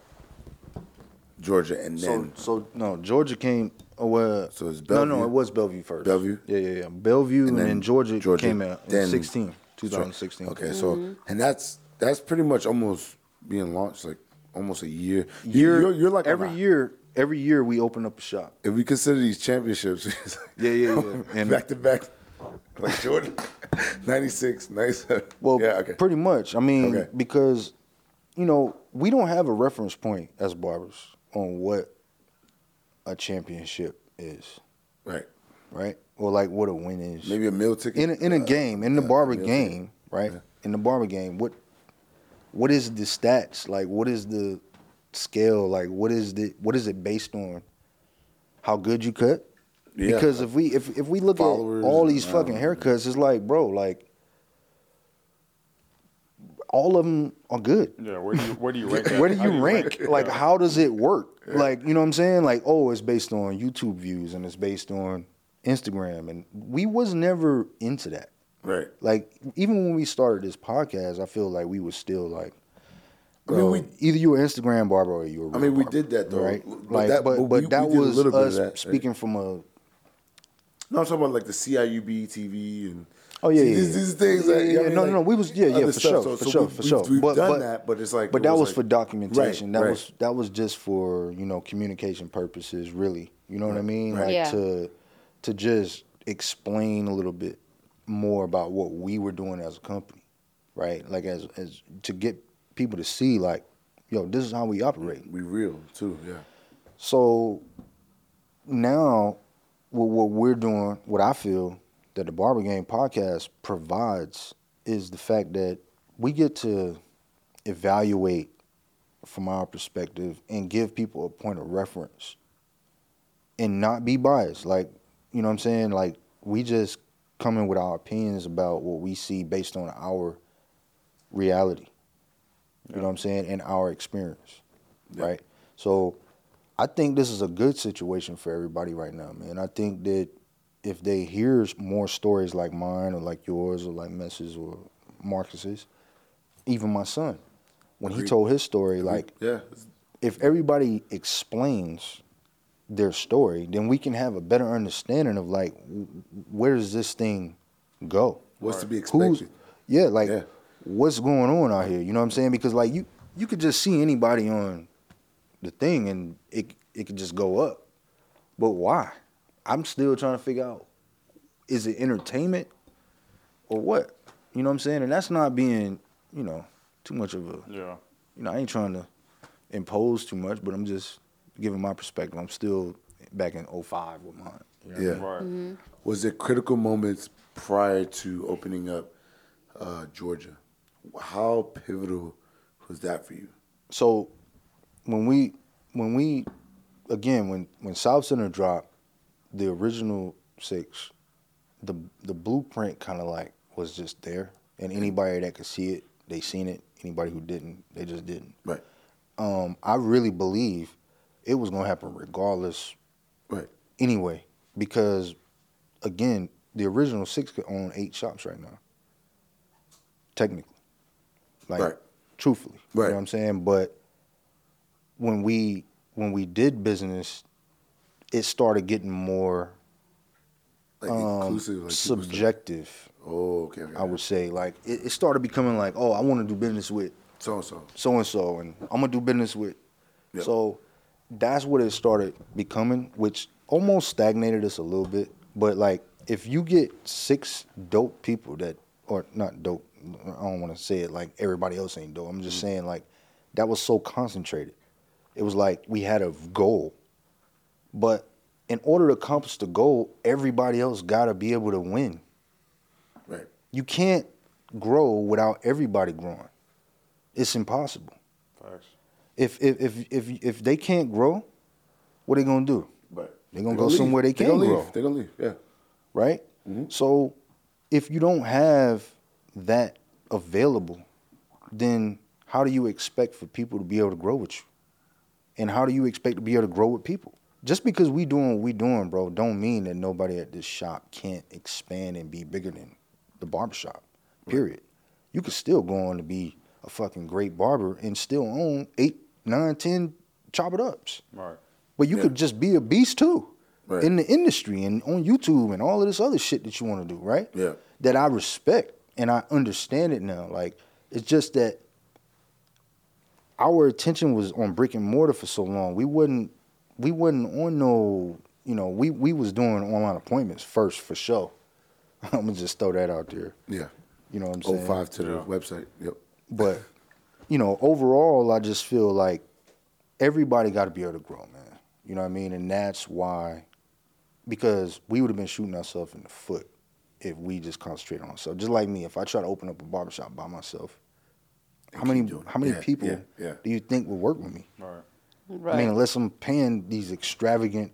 Georgia, and So then so no, Georgia came. Oh well. So it's Bellevue. no, no, it was Bellevue first. Bellevue? Yeah, yeah, yeah. Bellevue and, then, Georgia, came out in then- 16, 2016. Okay, so mm-hmm. and that's that's pretty much almost being launched like almost a year. You- Year, you're, you're like every year. Every year we open up a shop. If we consider these championships, it's like Yeah, yeah, yeah. And- back to back, like Jordan, 96, 97. Well, yeah, okay. pretty much. I mean, Okay. because you know we don't have a reference point as barbers on what a championship is, right. Right? Or like what a win is. Maybe a meal ticket in a, in a Uh, game, in the yeah, barber game, ticket. right? Yeah. In the barber game, what what is the stats? Like what is the scale? Like what is the what is it based on? How good you cut? Yeah. Because if we if if we look Followers at all these fucking don't haircuts, it's like, bro, like all of them are good. Yeah, where do you where do you rank? Where do that? How you rank? Like, Yeah. how does it work? Like, you know what I'm saying? Like, oh, it's based on YouTube views and it's based on Instagram, and we was never into that. Right. Like, even when we started this podcast, I feel like we was still like, I mean, we- either you were Instagram barber or you were. I mean, we barber, did that, though. right? But like, that- but but but we- that we did a was little bit of us that, right? speaking from a. No, I'm talking about like the CIUB TV and. Oh yeah, See, yeah, these, yeah. these things. Yeah, that, yeah, you know yeah. I No, mean? no, no, we was- yeah, yeah, for stuff. sure, So- for so sure, we- for we've- sure. We've But- done but- that, but it's like. But it that was like- for documentation. Right, that right. was that was just for you know communication purposes, really. You know what I mean? Like Yeah. to to just explain a little bit more about what we were doing as a company, right? Like as as to get people to see like, yo, this is how we operate. We real too, yeah. So now, what, what we're doing, what I feel that the Barber Game podcast provides is the fact that we get to evaluate from our perspective and give people a point of reference and not be biased. Like, you know what I'm saying? Like, we just come in with our opinions about what we see based on our reality. You know what I'm saying? And our experience. Right? So I think this is a good situation for everybody right now, man. I think that if they hear more stories like mine or like yours or like Mess's or Marcus's, even my son, when he told his story, like yeah, if everybody explains their story, then we can have a better understanding of like where does this thing go? what's to be Who's expected? yeah, like Yeah. what's going on out here? You know what I'm saying? Because like you you could just see anybody on the thing and it it could just go up. But why? I'm still trying to figure out is it entertainment or what? You know what I'm saying? And that's not being, you know, too much of a Yeah. you know, I ain't trying to impose too much, but I'm just giving my perspective. I'm still back in 05 with mine. You know what I Yeah. Was there critical moments prior to opening up uh, Georgia? How pivotal was that for you? So when we when we again when when Southcenter dropped the original six, the the blueprint kind of like was just there, and anybody that could see it, they seen it. Anybody who didn't, they just didn't. Right, Um, I really believe it was gonna happen regardless right, anyway, because again, the original six could own eight shops right now. Technically. Like Right. truthfully. You Right. know what I'm saying? But when we when we did business, it started getting more like um, inclusive, like subjective, Oh, okay, okay. I would say. Like it, it started becoming like, oh, I want to do business with so and so. so and so, and I'm gonna do business with. Yep. So that's what it started becoming, which almost stagnated us a little bit. But like, if you get six dope people that, or not dope, I don't want to say it like everybody else ain't dope. I'm just Mm-hmm. saying like that was so concentrated. It was like we had a goal, but in order to accomplish the goal, everybody else got to be able to win. Right, You can't grow without everybody growing. It's impossible. Facts. If if if if if they can't grow, what are they gonna do? right. They gonna They're go leave. somewhere they They're can gonna grow. leave. They're gonna leave. Yeah, Right? Mm-hmm. So if you don't have that available, then how do you expect for people to be able to grow with you? And how do you expect to be able to grow with people? Just because we doing what we doing, bro, don't mean that nobody at this shop can't expand and be bigger than the barbershop. Period. You could still go on to be a fucking great barber and still own eight, nine, ten chop it ups. Right. But you Yeah. could just be a beast too Right. in the industry and on YouTube and all of this other shit that you want to do, right? Yeah. That I respect and I understand it now. Like it's just that our attention was on brick and mortar for so long. We wouldn't we wasn't on no you know, we, we was doing online appointments first for sure. I'm gonna just throw that out there. yeah. You know what I'm Oh saying? five to the Yeah. website. Yep. But you know, overall, I just feel like everybody got to be able to grow, man. You know what I mean? And that's why, because we would have been shooting ourselves in the foot if we just concentrate on ourselves. Just like me, if I try to open up a barbershop by myself, how many how many Yeah, people yeah, yeah. do you think would work with me? Right. Right. I mean, unless I'm paying these extravagant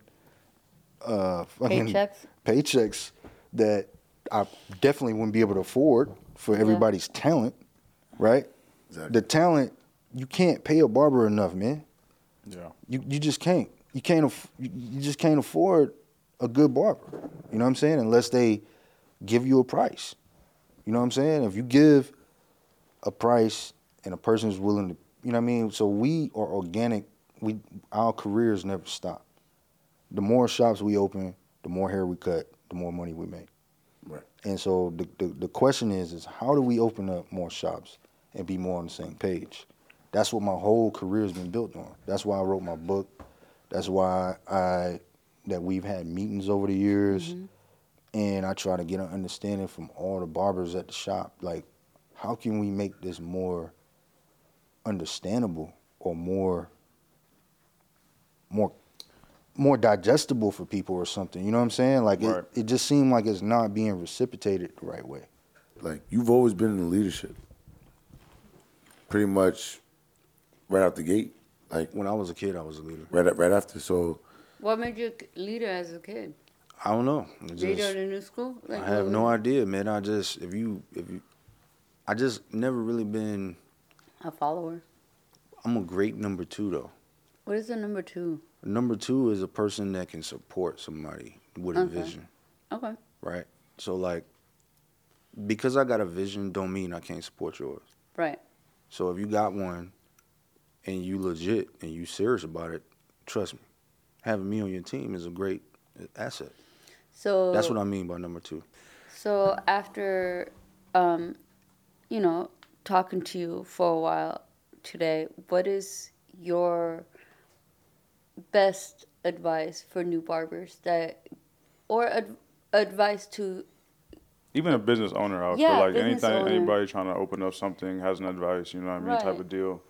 uh, fucking Paychecks? paychecks that I definitely wouldn't be able to afford for everybody's talent, right? Exactly. The talent you can't pay a barber enough, man. Yeah. You you just can't. You can't. aff- You you just can't afford a good barber. You know what I'm saying? Unless they give you a price. You know what I'm saying? If you give a price and a person is willing to, you know what I mean. So we are organic. We our careers never stop. The more shops we open, the more hair we cut, the more money we make. Right. And so the, the, the question is, is how do we open up more shops and be more on the same page? That's what my whole career has been built on. That's why I wrote my book. That's why I that we've had meetings over the years, mm-hmm. and I try to get an understanding from all the barbers at the shop. Like, how can we make this more understandable or more more more digestible for people or something? You know what I'm saying? Like, Right. it, it just seemed like it's not being reciprocated the right way. Like you've always been in the leadership. Pretty much right out the gate. Like When I was a kid, I was a leader. right right after. So What made you a leader as a kid? I don't know. Just- Leader of the new school? Like, I have no idea, man. I just if you if you, I just never really been. A follower. I'm a great number two though. What is the number two? Number two is a person that can support somebody with a vision. Okay. right? So like, because I got a vision, don't mean I can't support yours. Right. So if you got one, and you legit and you serious about it, trust me, having me on your team is a great asset. So That's what I mean by number two. So after, um, you know, talking to you for a while today, what is your best advice for new barbers that, or ad- advice to Even a business owner, I Yeah, feel like anything, owner. anybody trying to open up something has an advice, you know what I mean, type of deal.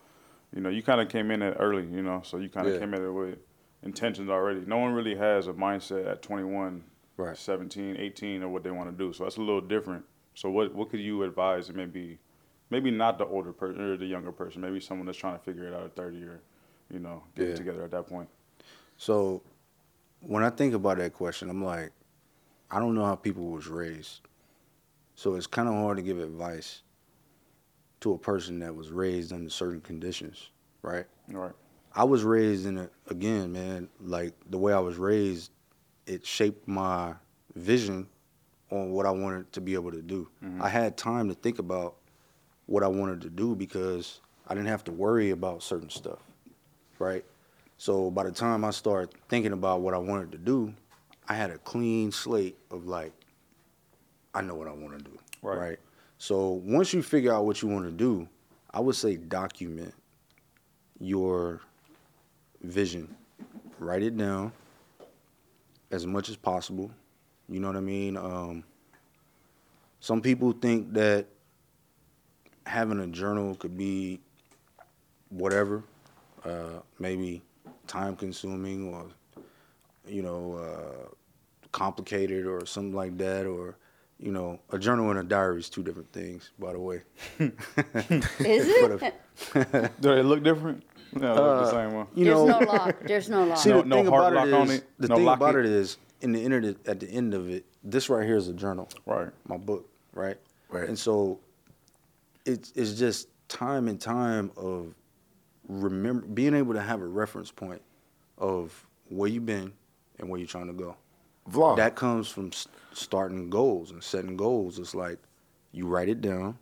You know, you kind of came in it early, you know, so you kind of Yeah. came in it with intentions already. No one really has a mindset at 21, Right. 17, 18 of what they want to do. So that's a little different. So what what could you advise? And maybe, maybe not the older person or the younger person. Maybe someone that's trying to figure it out at 30 or, you know, getting Yeah. together at that point. So when I think about that question, I'm like, I don't know how people was raised. So it's kind of hard to give advice to a person that was raised under certain conditions, right? Right. I was raised in a again, man, like the way I was raised, it shaped my vision on what I wanted to be able to do. Mm-hmm. I had time to think about what I wanted to do because I didn't have to worry about certain stuff, right? So by the time I started thinking about what I wanted to do, I had a clean slate of like, I know what I want to do, Right. right? So once you figure out what you want to do, I would say document your vision. Write it down as much as possible. You know what I mean? Um, some people think that having a journal could be whatever, uh, maybe time consuming or, you know, uh, complicated or something like that. Or, you know, a journal and a diary is two different things, by the way. is But it? Do they look different? No, it look the uh, same one. You There's know, no lock. There's no lock. See, No- the no thing hard about it lock on it? the No thing lock about it? it is, in the internet, at the end of it, this right here is a journal, Right. my book, right? Right. And so, it's it's just time and time of remember being able to have a reference point of where you've been and where you're trying to go. Vlog. That comes from s- starting goals and setting goals. It's like you write it down,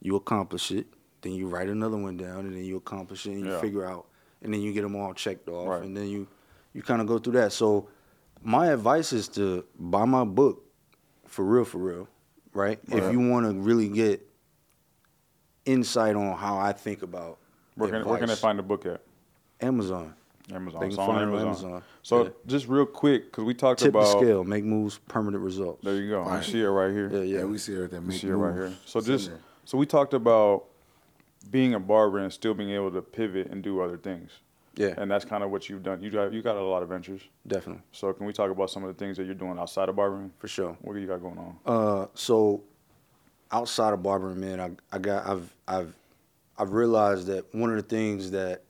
you accomplish it, then you write another one down, and then you accomplish it, and you Yeah. figure out, and then you get them all checked off, Right. and then you you kind of go through that. So my advice is to buy my book for real, for real, right? If you want to really get insight on how I think about Where can, where can advice. find the book at? Amazon. Amazon. They can find it on Amazon. Amazon. So Yeah. just real quick, because we talked Tip the about. scale, make moves, permanent results. There you go. Right. You see it right here. Yeah, yeah, yeah. we see her that You make see it right here. So It's just so we talked about being a barber and still being able to pivot and do other things. Yeah, And that's kind of what you've done. You got you got a lot of ventures. definitely, So can we talk about some of the things that you're doing outside of barbering? for sure. What do you got going on? Uh, so outside of barbering, man, I, I got I've I've I've realized that one of the things that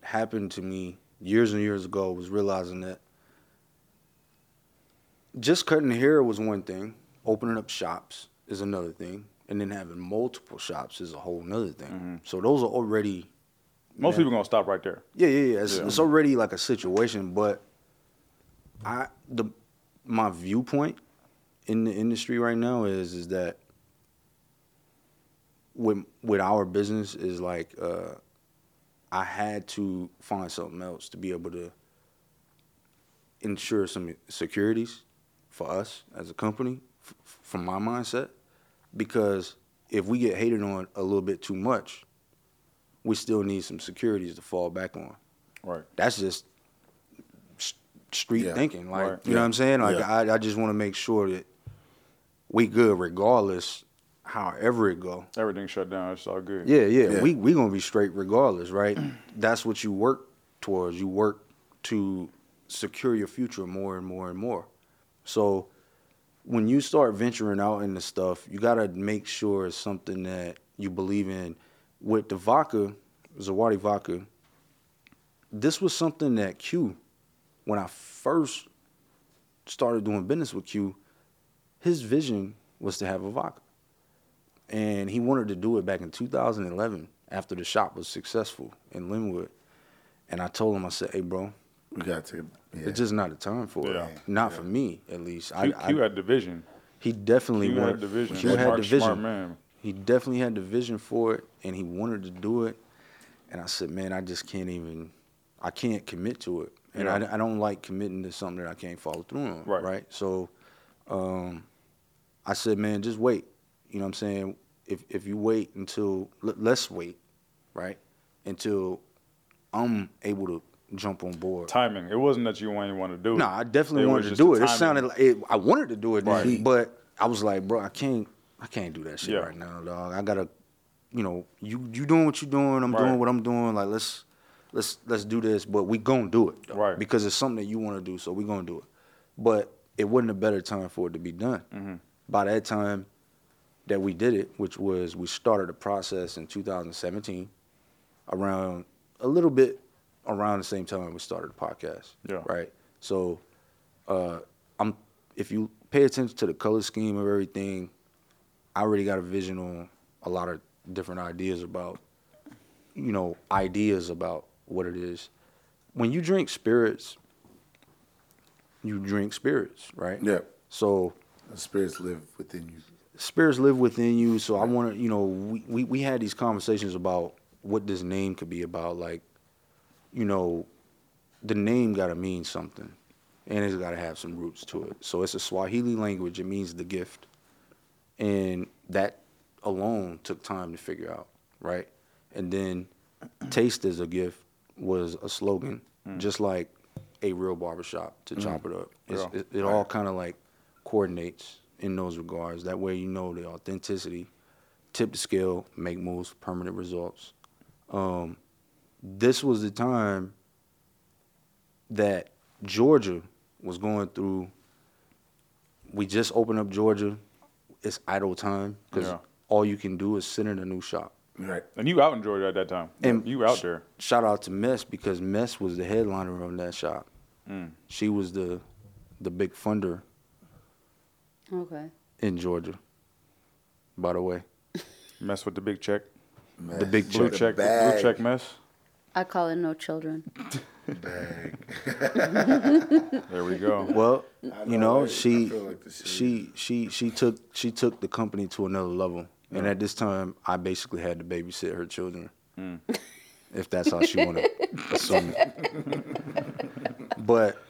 happened to me years and years ago was realizing that just cutting hair was one thing, opening up shops is another thing, and then having multiple shops is a whole nother thing. So those are already Most Yeah. people gonna stop right there. yeah, yeah, yeah. It's, Yeah. it's already like a situation, but I the my viewpoint in the industry right now is is that with with our business is like uh, I had to find something else to be able to ensure some securities for us as a company f- from my mindset because if we get hated on a little bit too much we still need some securities to fall back on Right. that's just s- street Yeah. thinking. Like, Right. you know what I'm saying? Like, Yeah. I, I just want to make sure that we good regardless, however it go. Everything shut down. It's all good. Yeah, yeah, Yeah. we we gonna be straight regardless, right? That's what you work towards. You work to secure your future more and more and more. So when you start venturing out into stuff, you gotta make sure it's something that you believe in. With the vodka, Zawadi vodka, this was something that Q, when I first started doing business with Q, his vision was to have a vodka and he wanted to do it back in 2011 after the shop was successful in Lynnwood. And I told him, I said, "Hey, bro, We got to. Yeah. It's just not the time for Yeah. it. Not for me, at least. I, Q, I, Q had division. he definitely Q wanted had division. Q had Mark. Smart man. He definitely had the vision for it, and he wanted to do it. And I said, man, I just can't even. I can't commit to it, and Yeah. I, I don't like committing to something that I can't follow through on. Right. Right. So, um, I said, man, just wait. You know what I'm saying? If if you wait until let, let's wait, right? Until I'm able to jump on board. Timing. It wasn't that you ain't want to do it. No, I definitely It wanted to do it. It sounded like it, I wanted to do it, then, but I was like, bro, I can't, I can't do that shit Yeah. right now, dog. I gotta, you know, you you doing what you're doing, I'm Right. doing what I'm doing. Like let's let's let's do this, but we gonna do it, though, Right. Because it's something that you want to do, so we gonna do it. But it wasn't a better time for it to be done. Mm-hmm. By that time that we did it, which was we started the process in 2017, around a little bit around the same time we started the podcast. Yeah. Right. So, uh, I'm if you pay attention to the color scheme of everything, I already got a vision on a lot of different ideas about, you know, ideas about what it is. When you drink spirits, you drink spirits, right? Yeah. So The spirits live within you. Spirits live within you. So I want to, you know, we, we, we had these conversations about what this name could be about. Like, you know, the name got to mean something and it's got to have some roots to it. So it's a Swahili language. It means the gift. And that alone took time to figure out, right? And then taste as a gift was a slogan, mm. just like a real barbershop to mm. chop it up. It's, it, it all kind of like coordinates in those regards. That way you know the authenticity, tip the scale, make moves, permanent results. Um, this was the time that Georgia was going through. We just opened up Georgia. It's idle time because Yeah. all you can do is sit in a new shop. Right. And you out in Georgia at that time. And you were out there. Shout out to Mess because Mess was the headliner on that shop. Mm. She was the the big funder Okay. in Georgia. By the way, Mess with the big check. the big Blue check. check. bag. Blue check mess. I call it no children. Bag. There we go. Well, I you know, know. I she feel like she she she took she took the company to another level. And at this time, I basically had to babysit her children, Mm. if that's how she want to assume it. But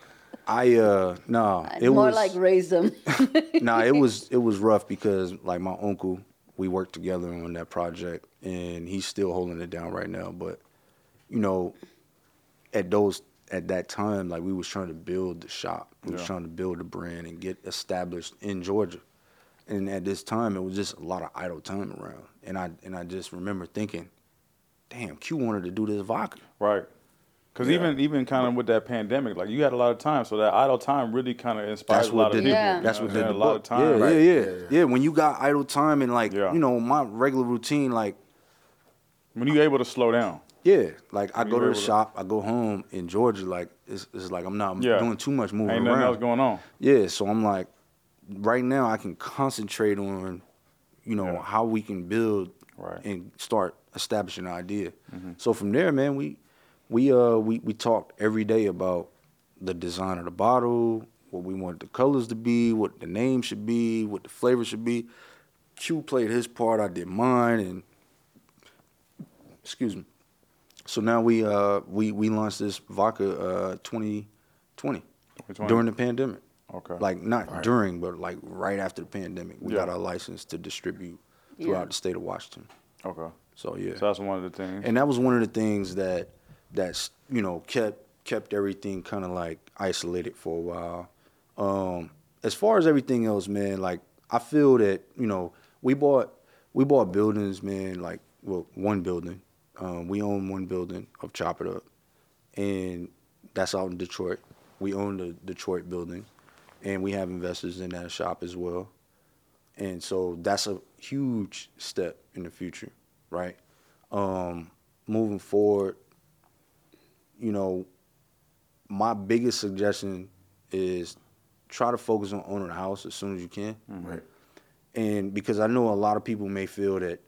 I uh no, it More was like raise them. nah, it was it was rough because like my uncle, we worked together on that project, and he's still holding it down right now. But you know, at those at that time, like we was trying to build the shop, we was trying to build a brand and get established in Georgia. And at this time, it was just a lot of idle time around, and I and I just remember thinking, damn, Q wanted to do this vodka. Right. Because Yeah. even even kind of with that pandemic, like you had a lot of time, so that idle time really kind of inspired That's a lot what of did people. Yeah. That's know what what did the a lot book. of time. Yeah, Right. yeah, yeah, Yeah, yeah, yeah. When you got idle time and like Yeah. you know my regular routine, like When you able to slow down. Yeah, like I go to the able to- shop, I go home in Georgia, like it's, it's like I'm not Yeah. doing too much moving Ain't nothing around. else going on. Yeah, so I'm like, right now I can concentrate on, you know, Yeah. how we can build Right. Mm-hmm. and start establishing an idea. So from there, man, we we uh we we talked every day about the design of the bottle, what we wanted the colors to be, what the name should be, what the flavor should be. Q played his part, I did mine, and excuse me. So now we uh we we launched this vodka uh 2020 2020. during the pandemic. Okay. Like not during, but like right after the pandemic, we got our license to distribute Yeah. throughout the state of Washington. Okay. So yeah, So that's one of the things. and that was one of the things that that's you know kept kept everything kind of like isolated for a while. Um, as far as everything else, man, like I feel that you know we bought we bought buildings, man. Like well, one building. Um, we own one building of Chop It Up, and that's out in Detroit. We own the Detroit building, and we have investors in that shop as well. And so that's a huge step in the future, right? Um, moving forward, you know, my biggest suggestion is try to focus on owning a house as soon as you can. Mm-hmm. Right. And because I know a lot of people may feel that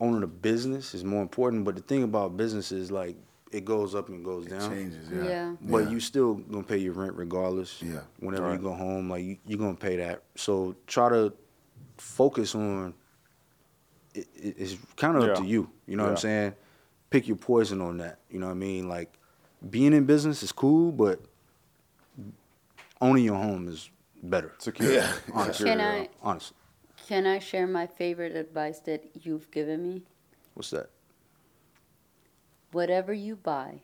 owning a business is more important, but the thing about business is like it goes up and goes down. Changes, yeah. Yeah. But you still gonna pay your rent regardless. Yeah. Whenever Right. you go home, like you, you're gonna pay that. So try to focus on. It, it- it's kind of up to you. You know what I'm saying? Pick your poison on that. You know what I mean? Like being in business is cool, but owning your home is better. Secure. Yeah. Honestly, Can I honestly, can I share my favorite advice that you've given me? what's that? Whatever you buy,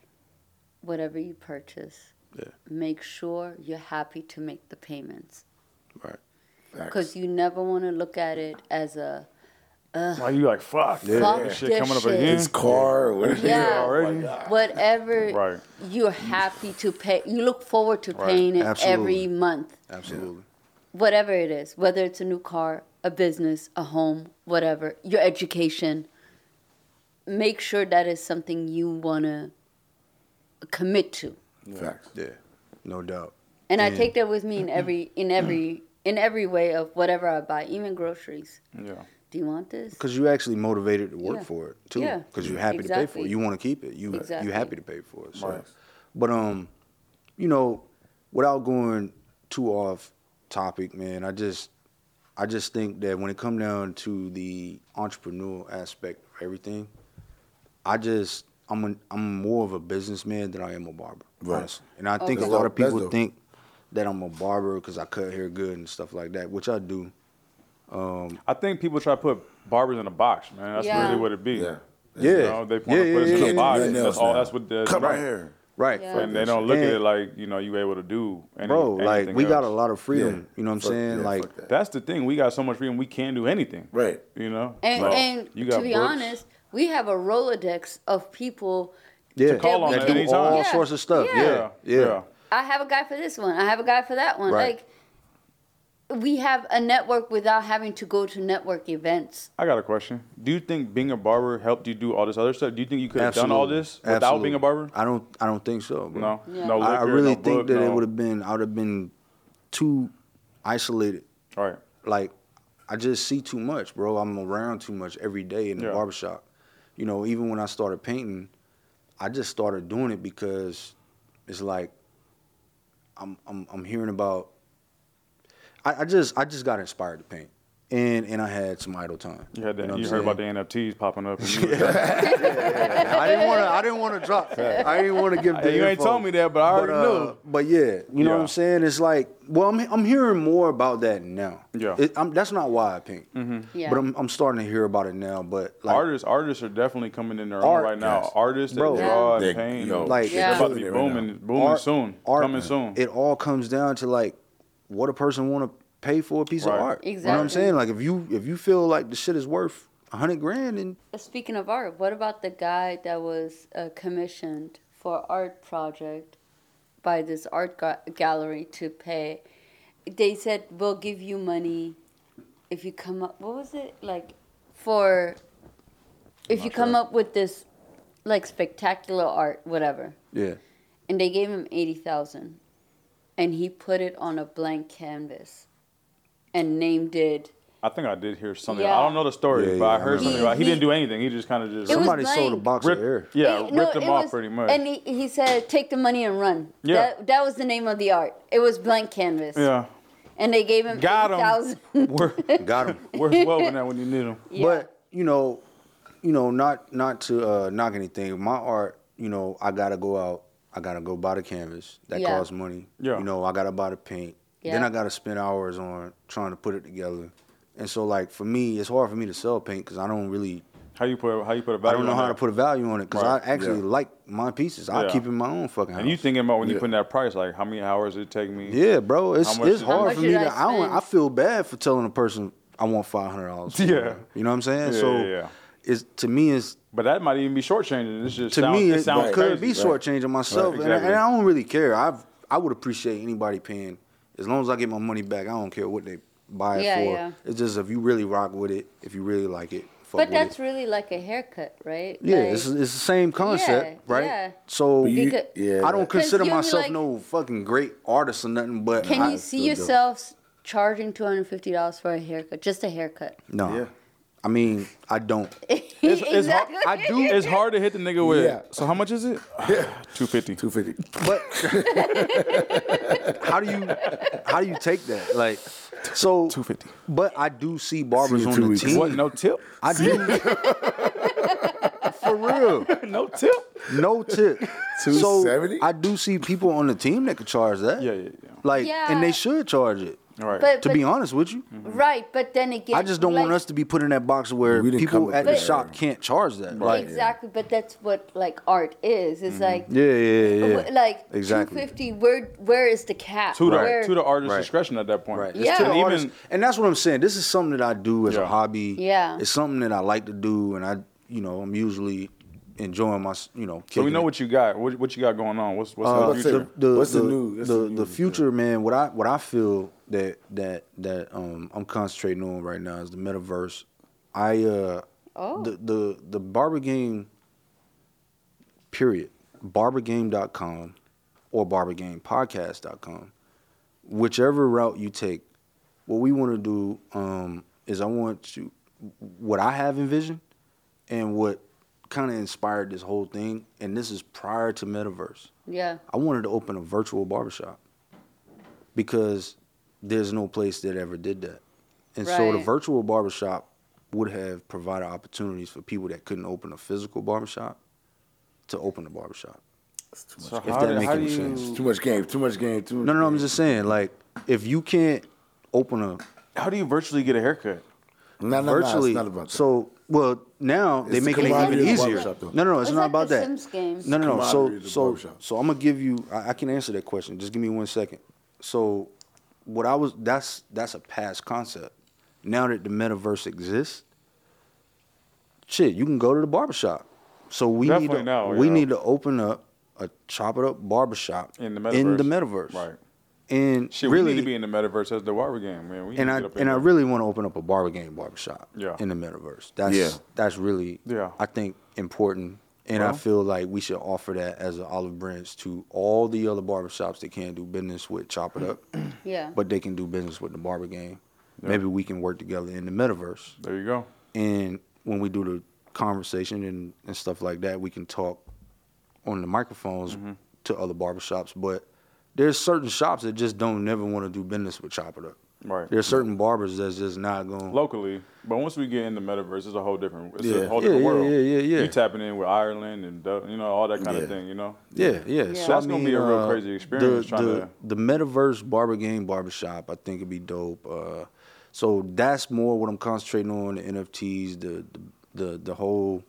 whatever you purchase, Yeah. make sure you're happy to make the payments. Right. Because you never want to look at it as a Why you like fuck? Yeah. fuck This shit this coming up shit. again. His car, or. Yeah. already. Whatever ah. Right. you're happy to pay, you look forward to Right. paying it Absolutely. every month. Absolutely. Whatever it is, whether it's a new car, a business, a home, whatever, your education, make sure that is something you want to commit to. Facts. Yeah. No doubt. And I take that with me in every in every in every way of whatever I buy, even groceries. Yeah. Do you want this? Because you're actually motivated to work Yeah. for it too. Yeah. Because you're happy to pay for it. You want to keep it. You Exactly. you happy to pay for it. So. Right. But um, you know, without going too off topic, man, I just I just think that when it come down to the entrepreneurial aspect of everything, I just I'm a, I'm more of a businessman than I am a barber. Right. Honestly. And I think a lot of people think that I'm a barber because I cut hair good and stuff like that, which I do. Um, I think people try to put barbers in a box, man. That's Yeah. really what it be. Yeah. Yeah. You know, they want Yeah, to put us yeah, in yeah. a box. Can't That's all. now. That's what the Cut my hair. Right. Yeah. And they don't look at And- it like you know you able to do. Any, Bro, like anything we got a else. lot of freedom. Yeah. You know what I'm Fuck- saying? yeah, like fuck that. That's the thing. We got so much freedom. We can do anything. Right. You know. And, So, and you to be books. honest, we have a Rolodex of people. That do all sorts of stuff. Yeah, yeah i have a guy for this one i have a guy for that call we have a network without having to go to network events. I got a question. Do you think being a barber helped you do all this other stuff? Do you think you could have done all this without Absolutely. being a barber? I don't. I don't think so. Bro. No. Yeah. No. I, I really no think book, that it would have been. I would have been too isolated. Right. Like I just see too much, bro. I'm around too much every day in the Yeah. barbershop. You know, even when I started painting, I just started doing it because it's like I'm I'm I'm hearing about. I, I just I just got inspired to paint, and and I had some idle time. You had that. know You, I'm heard about the NFTs popping up. And you, I didn't want to. I didn't want to drop. I didn't want to give. The you ain't told me that, but I already uh, knew. But yeah, you know what I'm saying. It's like, well, I'm I'm hearing more about that now. Yeah. It, I'm, that's not why I paint. Mm-hmm. Yeah. But I'm I'm starting to hear about it now. But like, artists, artists are definitely coming in their Art, own right now. yes. Artists that Bro. draw They- and paint, yo, Like- Yeah. they're about to be booming, now. booming art- soon, art, coming soon. It all comes down to like what a person want to pay for a piece Right. of art. You know what I'm saying? Like if you if you feel like the shit is worth a hundred grand, and Speaking of art, what about the guy that was uh, commissioned for art project by this art ga- gallery to pay? They said we'll give you money if you come up. What was it like for? If not you come up with this like spectacular art, whatever, yeah, and they gave him eighty thousand, and he put it on a blank canvas, and named it. I think I did hear something. Yeah. I don't know the story, Yeah, but yeah, I I heard remember. something He- about. He, he- didn't do anything. He just kind of just It was somebody sold a box ripped, of air. yeah, It- no, ripped him off was- pretty much. And he, he said, "Take the money and run." Yeah. That, that was the name of the art. It was blank canvas. yeah, And they gave him Got him. 80,000. Where, got him. where's Woven at when you need him? Yeah. But you know, you know, not not to uh, knock anything. My art, you know, I gotta go out. I gotta go buy the canvas. That Yeah. costs money. Yeah. You know, I gotta buy the paint. Then I gotta spend hours on trying to put it together. And so, like for me, it's hard for me to sell paint because I don't really, How you put how you put a I value? don't know on how that? to put a value on it because Right. I actually Yeah. like my pieces. I Yeah. keep in my own fucking house. And you thinking about when you Yeah. putting that price, like how many hours it take me? Yeah, bro, it's it's hard for me did to. I I don't. I feel bad for telling a person I want five hundred dollars. Yeah. you know what I'm saying. Yeah, so yeah, yeah. it's to me it's But that might even be shortchanging. It's just to sound, me it it, sounds could crazy. be shortchanging myself, Right, and, I, and I don't really care. I I would appreciate anybody paying as long as I get my money back. I don't care what they buy it Yeah, for. yeah. It's just if you really rock with it, if you really like it. Fuck but that's it. really like a haircut, right? yeah, Like, it's, it's the same concept, Yeah, right? yeah. So you- Because- yeah, I don't consider myself like- no fucking great artist or nothing, but can I you see still do. yourself charging two hundred fifty dollars for a haircut, just a haircut? No, Yeah. I mean, I don't. It's, it's hard, I do. It's hard to hit the nigga with. Yeah. So how much is it? Two fifty. Two fifty. But how do you how do you take that? Like, so 250. But I do see barbers See on the weeks. team. What? No tip? I do for real. no tip? No tip. Two seventy. So I do see people on the team that could charge that. Yeah, yeah, yeah. Like, and they should charge it. All right. But, To but, be honest with you, right, but then again, I just don't want us to be put in that box where We didn't come people at the that. shop can't charge that. Like, exactly, but that's what like art is. It's like yeah, yeah, yeah, yeah. like exactly. two fifty. Where where is the cap? to the Where- to the artist's Right. discretion at that point. Right. Yeah. It's to And artist. even- and that's what I'm saying. This is something that I do as a hobby. Yeah. It's something that I like to do, and I, you know, I'm usually enjoying my, you know. So we know it. what you got. What, what you got going on? What's what's Uh, the What's future? the, What's the the, new- what's the, the the, new future, man? What I what I feel that that that um I'm concentrating on right now is the metaverse. I uh Oh. the the the barber game period barbergame.com or barbergamepodcast.com whichever route you take what we want to do um is I want to what I have envisioned and what kind of inspired this whole thing and this is prior to metaverse Yeah, I wanted to open a virtual barbershop because there's no place that ever did that. And so the virtual barbershop would have provided opportunities for people that couldn't open a physical barbershop to open a barbershop. so if how, that do- make how do any you? sense. Too much game. Too much game. Too much No, no, no, I'm just saying, like, if you can't open a How do you virtually get a haircut? No, no, no. virtually, It's not about that. so well now they make the it even camaraderie of the easier. No, no, no, it's It's not like about the that. Sims games. No, no, no. So, Camaraderie of the so, so I'm gonna give you. I, I can answer that question. Just give me one second. So, what I was that's that's a past concept. Now that the metaverse exists, shit, you can go to the barbershop. So we need to now, we yeah. need to open up a chop it up barbershop In the metaverse. In the metaverse. metaverse, Right. And Shit, really, we need to be in the metaverse as the barber game, man. We and I get up in and I really want to open up a barber game barbershop Yeah. in the metaverse. That's Yeah. that's really Yeah. I think important. And I feel like we should offer that as an olive branch to all the other barbershops that can't do business with Chop It Up, yeah. but they can do business with the barber game. Maybe we can work together in the metaverse. There you go. And when we do the conversation and, and stuff like that, we can talk on the microphones Mm-hmm. to other barbershops. But there's certain shops that just don't never want to do business with Chop It Up. Right. There's certain barbers that's just not going. Locally, but once we get in the metaverse, it's a whole different. It's Yeah. a whole Yeah, different yeah, world. yeah, yeah, yeah. You tapping in with Ireland and you know all that kind Yeah. of thing. You know. Yeah, yeah. Yeah. So That's I gonna be a real uh, crazy experience The, trying the, to- the metaverse barber game barbershop, I think it'd be dope. Uh, so that's more what I'm concentrating on: the NFTs, the the the, the whole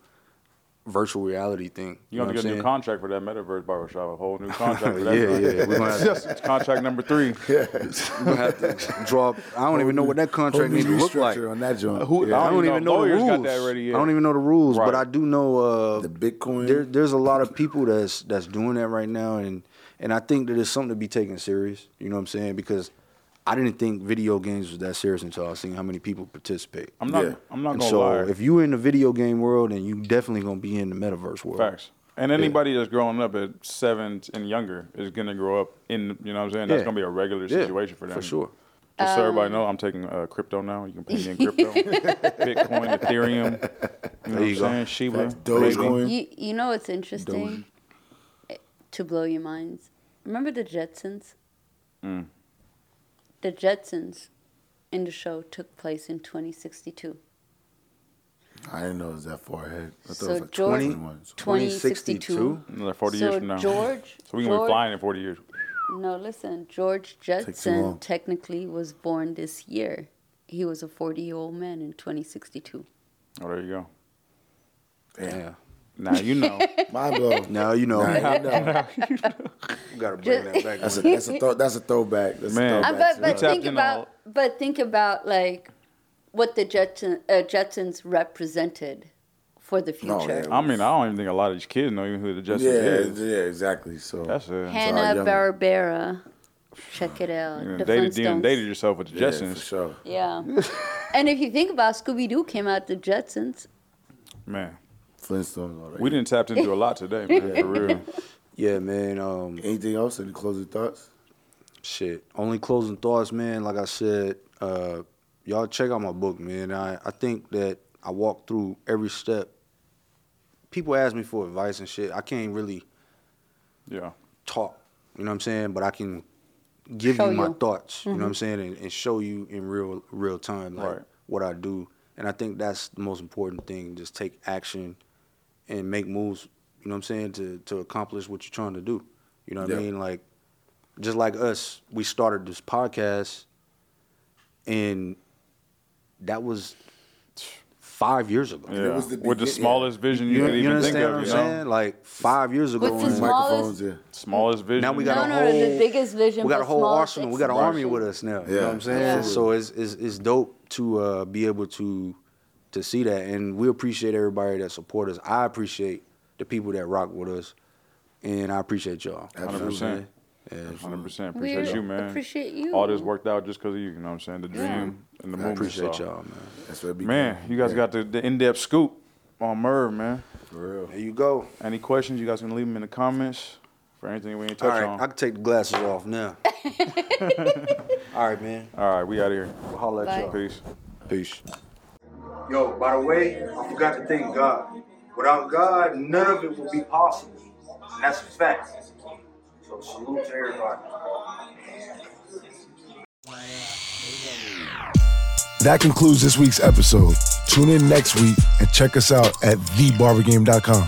virtual reality thing. You're gonna know get a what new contract for that metaverse barbershop, a whole new contract for that. Yeah, joint. yeah, We're gonna have- It's contract number three. Yeah. We're gonna have to draw. I don't even know what that contract new needs to look like. on that joint. Who- Yeah. I I don't even know the rules. got that ready yet. I don't even know the rules, but I do know uh, the Bitcoin. there, there's a lot of people that's that's doing that right now, and and I think that it's something to be taken serious. You know what I'm saying? Because I didn't think video games was that serious until I seen how many people participate. I'm not. Yeah. I'm not And gonna so lie. if you in the video game world, then you definitely gonna be in the metaverse world. Facts. And anybody that's growing up at seven and younger is gonna grow up in. You know what I'm saying? That's Yeah. gonna be a regular Yeah, situation for them. for sure. Just so Um, everybody know, I'm taking uh, crypto now. You can pay me in crypto, Bitcoin, Ethereum. You know There what you I'm go. saying? Shiba, Dogecoin. You you know what's interesting? Eh, To blow your minds. Remember the Jetsons? Mm. The Jetsons in the show took place in 2062. I didn't know it was that far ahead. I thought So it was like George- 21. So. 2062. Another 40 so years from now. George, so we can be flying in 40 years. No, listen. George Jetson technically was born this year. He was a 40 year old man in 2062. Oh, there you go. Yeah. Now you know. My blow. Now you know. Nah, you know. You gotta bring that back. That's a that's a throw, that's a throwback. That's Man. a Uh, throwback. but but think about all- but think about like what the Jetson, uh, Jetsons represented for the No, future. yeah. I mean, I don't even think a lot of these kids know even who the Jetsons yeah, is. yeah, exactly. So That's it. Hanna Barbera. Check it out. You the dated, you dated yourself with the yeah, Jetsons. for sure. Yeah. and if you think about Scooby Doo came out the Jetsons. Man, Flintstones already. we didn't tap into a lot today, man. For real. Yeah, man. Um, Anything else? Any closing thoughts? Shit. Only closing thoughts, man. Like I said, uh, y'all check out my book, man. I, I think that I walk through every step. People ask me for advice and shit. I can't really Yeah. talk, you know what I'm saying? But I can give Show you my you. thoughts, you know what I'm saying, and, and show you in real real time like Right. what I do. And I think that's the most important thing. Just take action and make moves, you know what I'm saying, to to accomplish what you're trying to do. You know what I mean? Like just like us, we started this podcast and that was five years ago. Yeah. was the With the begin- smallest vision you, You, could you even think of, what I'm you know? saying? Like five years ago. With the and- small- Microphones, yeah. Smallest vision. now we got No, a no, whole the biggest vision, We got a whole smallest arsenal. We got an army with us now. You Yeah, know what I'm saying? Yeah. So it's, it's it's dope to uh, be able to to see that, and we appreciate everybody that support us. I appreciate the people that rock with us, and I appreciate y'all. You know what I'm 100%. Yeah. 100%. We Appreciate you, man. appreciate you. All this worked out just because of you, you know what I'm saying? The dream Yeah. and the I I movement. appreciate so. y'all, man. That's what it be. Man, you guys Yeah, got the, the in-depth scoop on Merv, man. for real. There you go. Any questions? You guys can leave them in the comments for anything we ain't All touch right, on. I can take the glasses off now. All right, man. All right, we out of here. We'll holler at y'all. Peace. Peace. Yo, by the way, I forgot to thank God. Without God, none of it would be possible. And that's a fact. So salute to everybody. That concludes this week's episode. Tune in next week and check us out at thebarbergame.com.